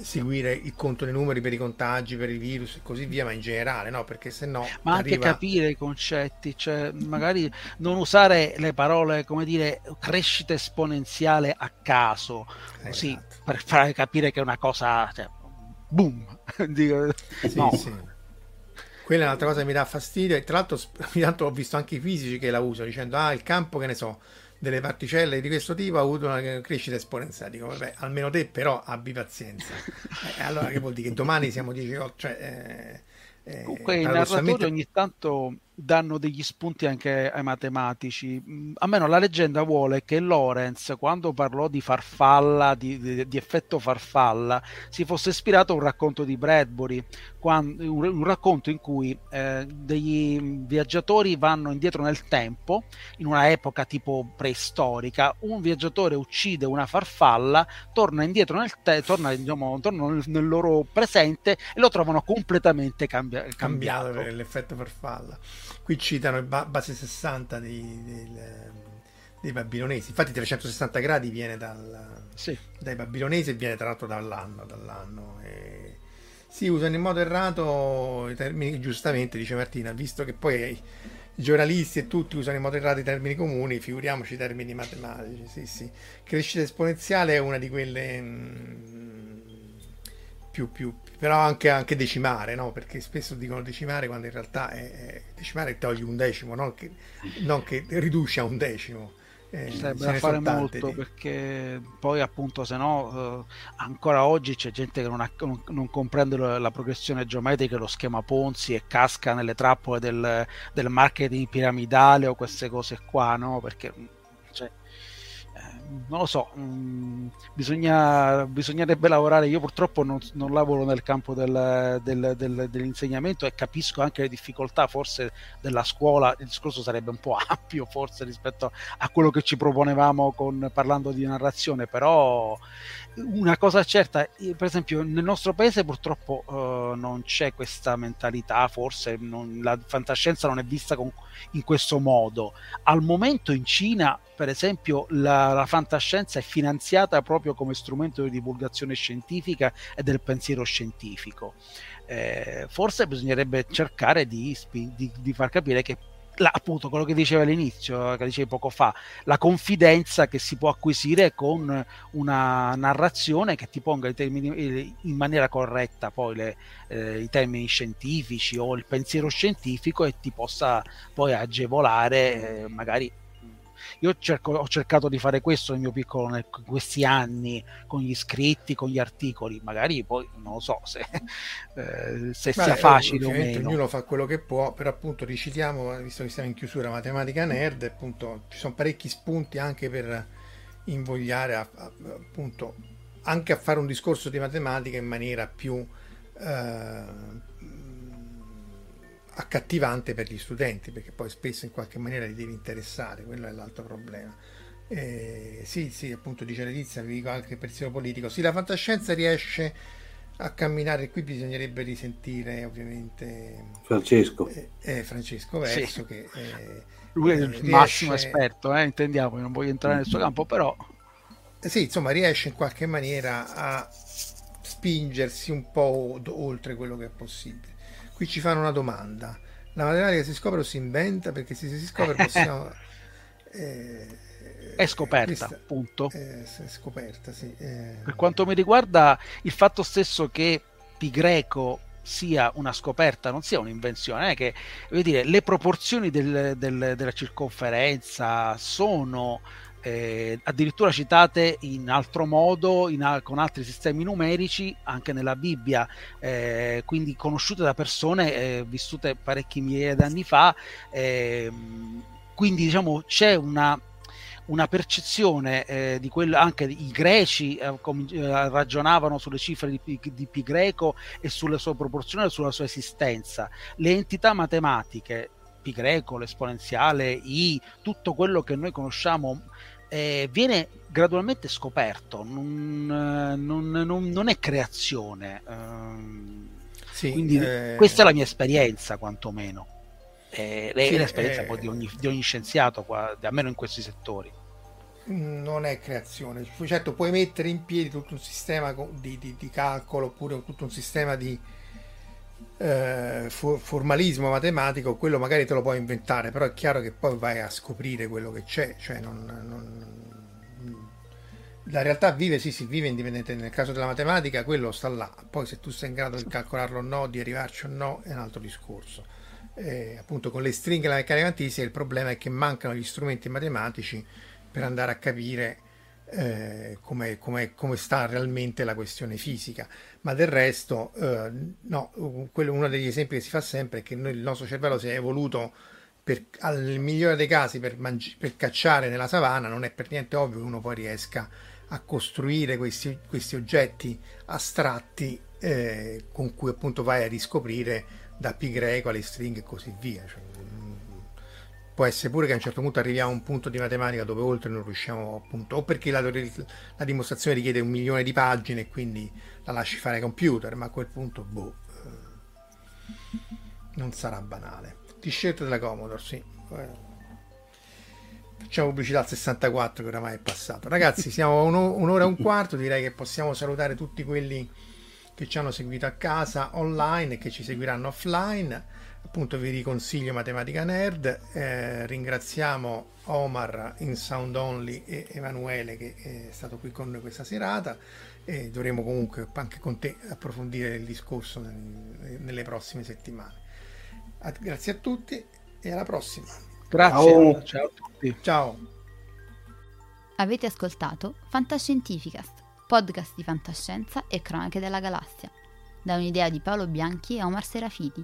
seguire il conto dei numeri per i contagi, per i virus e così via, ma in generale, no? Perché se no. Ma anche arriva... capire i concetti, cioè magari non usare le parole come dire crescita esponenziale a caso, così esatto. per far capire che è una cosa. Cioè, boom! sì, no. sì. Quella è un'altra cosa che mi dà fastidio. E tra l'altro, ogni tanto ho visto anche i fisici che la usano dicendo: Ah, il campo che ne so delle particelle di questo tipo ha avuto una crescita esponenziale. Dico, vabbè, almeno te però abbi pazienza. Eh, allora che vuol dire che domani siamo 10 volte... Cioè, eh, eh, Comunque i narratori ogni tanto danno degli spunti anche ai matematici. Mm, a meno la leggenda vuole che Lorenz, quando parlò di farfalla, di, di, di effetto farfalla, si fosse ispirato a un racconto di Bradbury, quando, un, un, racconto in cui eh, degli viaggiatori vanno indietro nel tempo, in una epoca tipo preistorica, un viaggiatore uccide una farfalla, torna indietro nel tempo, torna, diciamo, torna nel, nel, loro presente e lo trovano completamente cambia- cambiato. cambiato per l'effetto farfalla qui citano ba- base 60 dei, dei, dei, babilonesi infatti 360 gradi viene dal, sì. dai babilonesi e viene tra l'altro dall'anno, dall'anno e si usano in modo errato i termini giustamente dice Martina visto che poi i giornalisti e tutti usano in modo errato i termini comuni figuriamoci i termini matematici sì, sì. crescita esponenziale è una di quelle mh, mm, più, più, però anche, anche decimare, no? perché spesso dicono decimare quando in realtà è, è decimare togli un decimo, non che, non che riduci a un decimo. Eh, sarebbe da fare molto di... perché poi appunto se no eh, ancora oggi c'è gente che non, ha, non, non comprende la, la, progressione geometrica lo schema Ponzi e casca nelle trappole del, del marketing piramidale o queste cose qua no? Perché cioè, non lo so, mm, bisogna, bisognerebbe lavorare. Io purtroppo non, non lavoro nel campo del, del, del, dell'insegnamento e capisco anche le difficoltà forse della scuola. Il discorso sarebbe un po' ampio forse rispetto a quello che ci proponevamo con, parlando di narrazione, però una cosa certa, per esempio nel nostro paese purtroppo uh, non c'è questa mentalità, forse non, la fantascienza non è vista con, in questo modo. Al momento in Cina, per esempio, la, la, fantascienza è finanziata proprio come strumento di divulgazione scientifica e del pensiero scientifico. Eh, forse bisognerebbe cercare di, di, di far capire che la, appunto quello che diceva all'inizio, che dicevi poco fa, la confidenza che si può acquisire con una narrazione che ti ponga termini, in maniera corretta poi le, eh, i termini scientifici o il pensiero scientifico e ti possa poi agevolare eh, magari io cerco, ho cercato di fare questo nel mio piccolo in questi anni con gli iscritti, con gli articoli, magari poi non lo so se, eh, se Beh, sia facile o meno. Ognuno fa quello che può, però appunto ricitiamo, visto che siamo in chiusura matematica nerd, appunto ci sono parecchi spunti anche per invogliare a, a, appunto anche a fare un discorso di matematica in maniera più eh, accattivante per gli studenti, perché poi spesso in qualche maniera li devi interessare, quello è l'altro problema. Eh, sì, sì, appunto dice Letizia, vi dico anche il pensiero politico. Sì, la fantascienza riesce a camminare, qui bisognerebbe risentire ovviamente Francesco, eh, eh, Francesco Verso, sì. che eh, lui è il riesce... massimo esperto, eh, intendiamo, non voglio entrare nel suo campo, però... Sì, insomma, riesce in qualche maniera a spingersi un po' oltre quello che è possibile. Qui ci fanno una domanda. La matematica si scopre o si inventa? Perché se si scopre possiamo... Eh, è scoperta, questa, punto. Eh, è scoperta, sì. Eh. Per quanto mi riguarda, il fatto stesso che pi greco sia una scoperta, non sia un'invenzione, è che dire, le proporzioni del, del, della circonferenza sono eh, addirittura citate in altro modo, in, con altri sistemi numerici, anche nella Bibbia, eh, quindi conosciute da persone eh, vissute parecchi migliaia di anni fa. Ehm, quindi diciamo c'è una, una percezione eh, di quello, anche i greci eh, com- eh, ragionavano sulle cifre di, P, di Pi greco e sulle sue proporzioni e sulla sua esistenza. Le entità matematiche pi greco, l'esponenziale, i, tutto quello che noi conosciamo eh, viene gradualmente scoperto, non, eh, non, non, non è creazione. Ehm, sì, quindi eh... questa è la mia esperienza, quantomeno. Eh, sì, l'esperienza eh... di, ogni, di ogni scienziato, qua, almeno in questi settori non è creazione. Certo, puoi mettere in piedi tutto un sistema di, di, di calcolo oppure tutto un sistema di eh, formalismo matematico, quello magari te lo puoi inventare, però è chiaro che poi vai a scoprire quello che c'è, cioè non, non, la realtà vive, sì, si vive indipendentemente. Nel caso della matematica, quello sta là. Poi se tu sei in grado di calcolarlo o no, di arrivarci o no, è un altro discorso. Eh, appunto, con le stringhe e la meccanica quantistica il problema è che mancano gli strumenti matematici per andare a capire eh, come, come, come, sta realmente la questione fisica, ma del resto, eh, no, quello, uno degli esempi che si fa sempre è che noi, il nostro cervello si è evoluto per, al migliore dei casi per, mangi- per, cacciare nella savana, non è per niente ovvio che uno poi riesca a costruire questi, questi oggetti astratti eh, con cui appunto vai a riscoprire da pi greco alle stringhe e così via. Cioè, può essere pure che a un certo punto arriviamo a un punto di matematica dove oltre non riusciamo appunto o perché la, la dimostrazione richiede un milione di pagine e quindi la lasci fare ai computer ma a quel punto boh eh, non sarà banale. T-shirt della Commodore sì. Facciamo pubblicità al 64 che oramai è passato. Ragazzi siamo a un'ora e un quarto direi che possiamo salutare tutti quelli che ci hanno seguito a casa online e che ci seguiranno offline appunto vi riconsiglio Matematica Nerd, eh, ringraziamo Omar in Sound Only e Emanuele che è stato qui con noi questa serata e dovremo comunque anche con te approfondire il discorso nelle prossime settimane. Grazie a tutti e alla prossima. Grazie, ciao, ciao a tutti. Ciao. Avete ascoltato Fantascientificast, podcast di fantascienza e cronache della galassia, da un'idea di Paolo Bianchi e Omar Serafiti,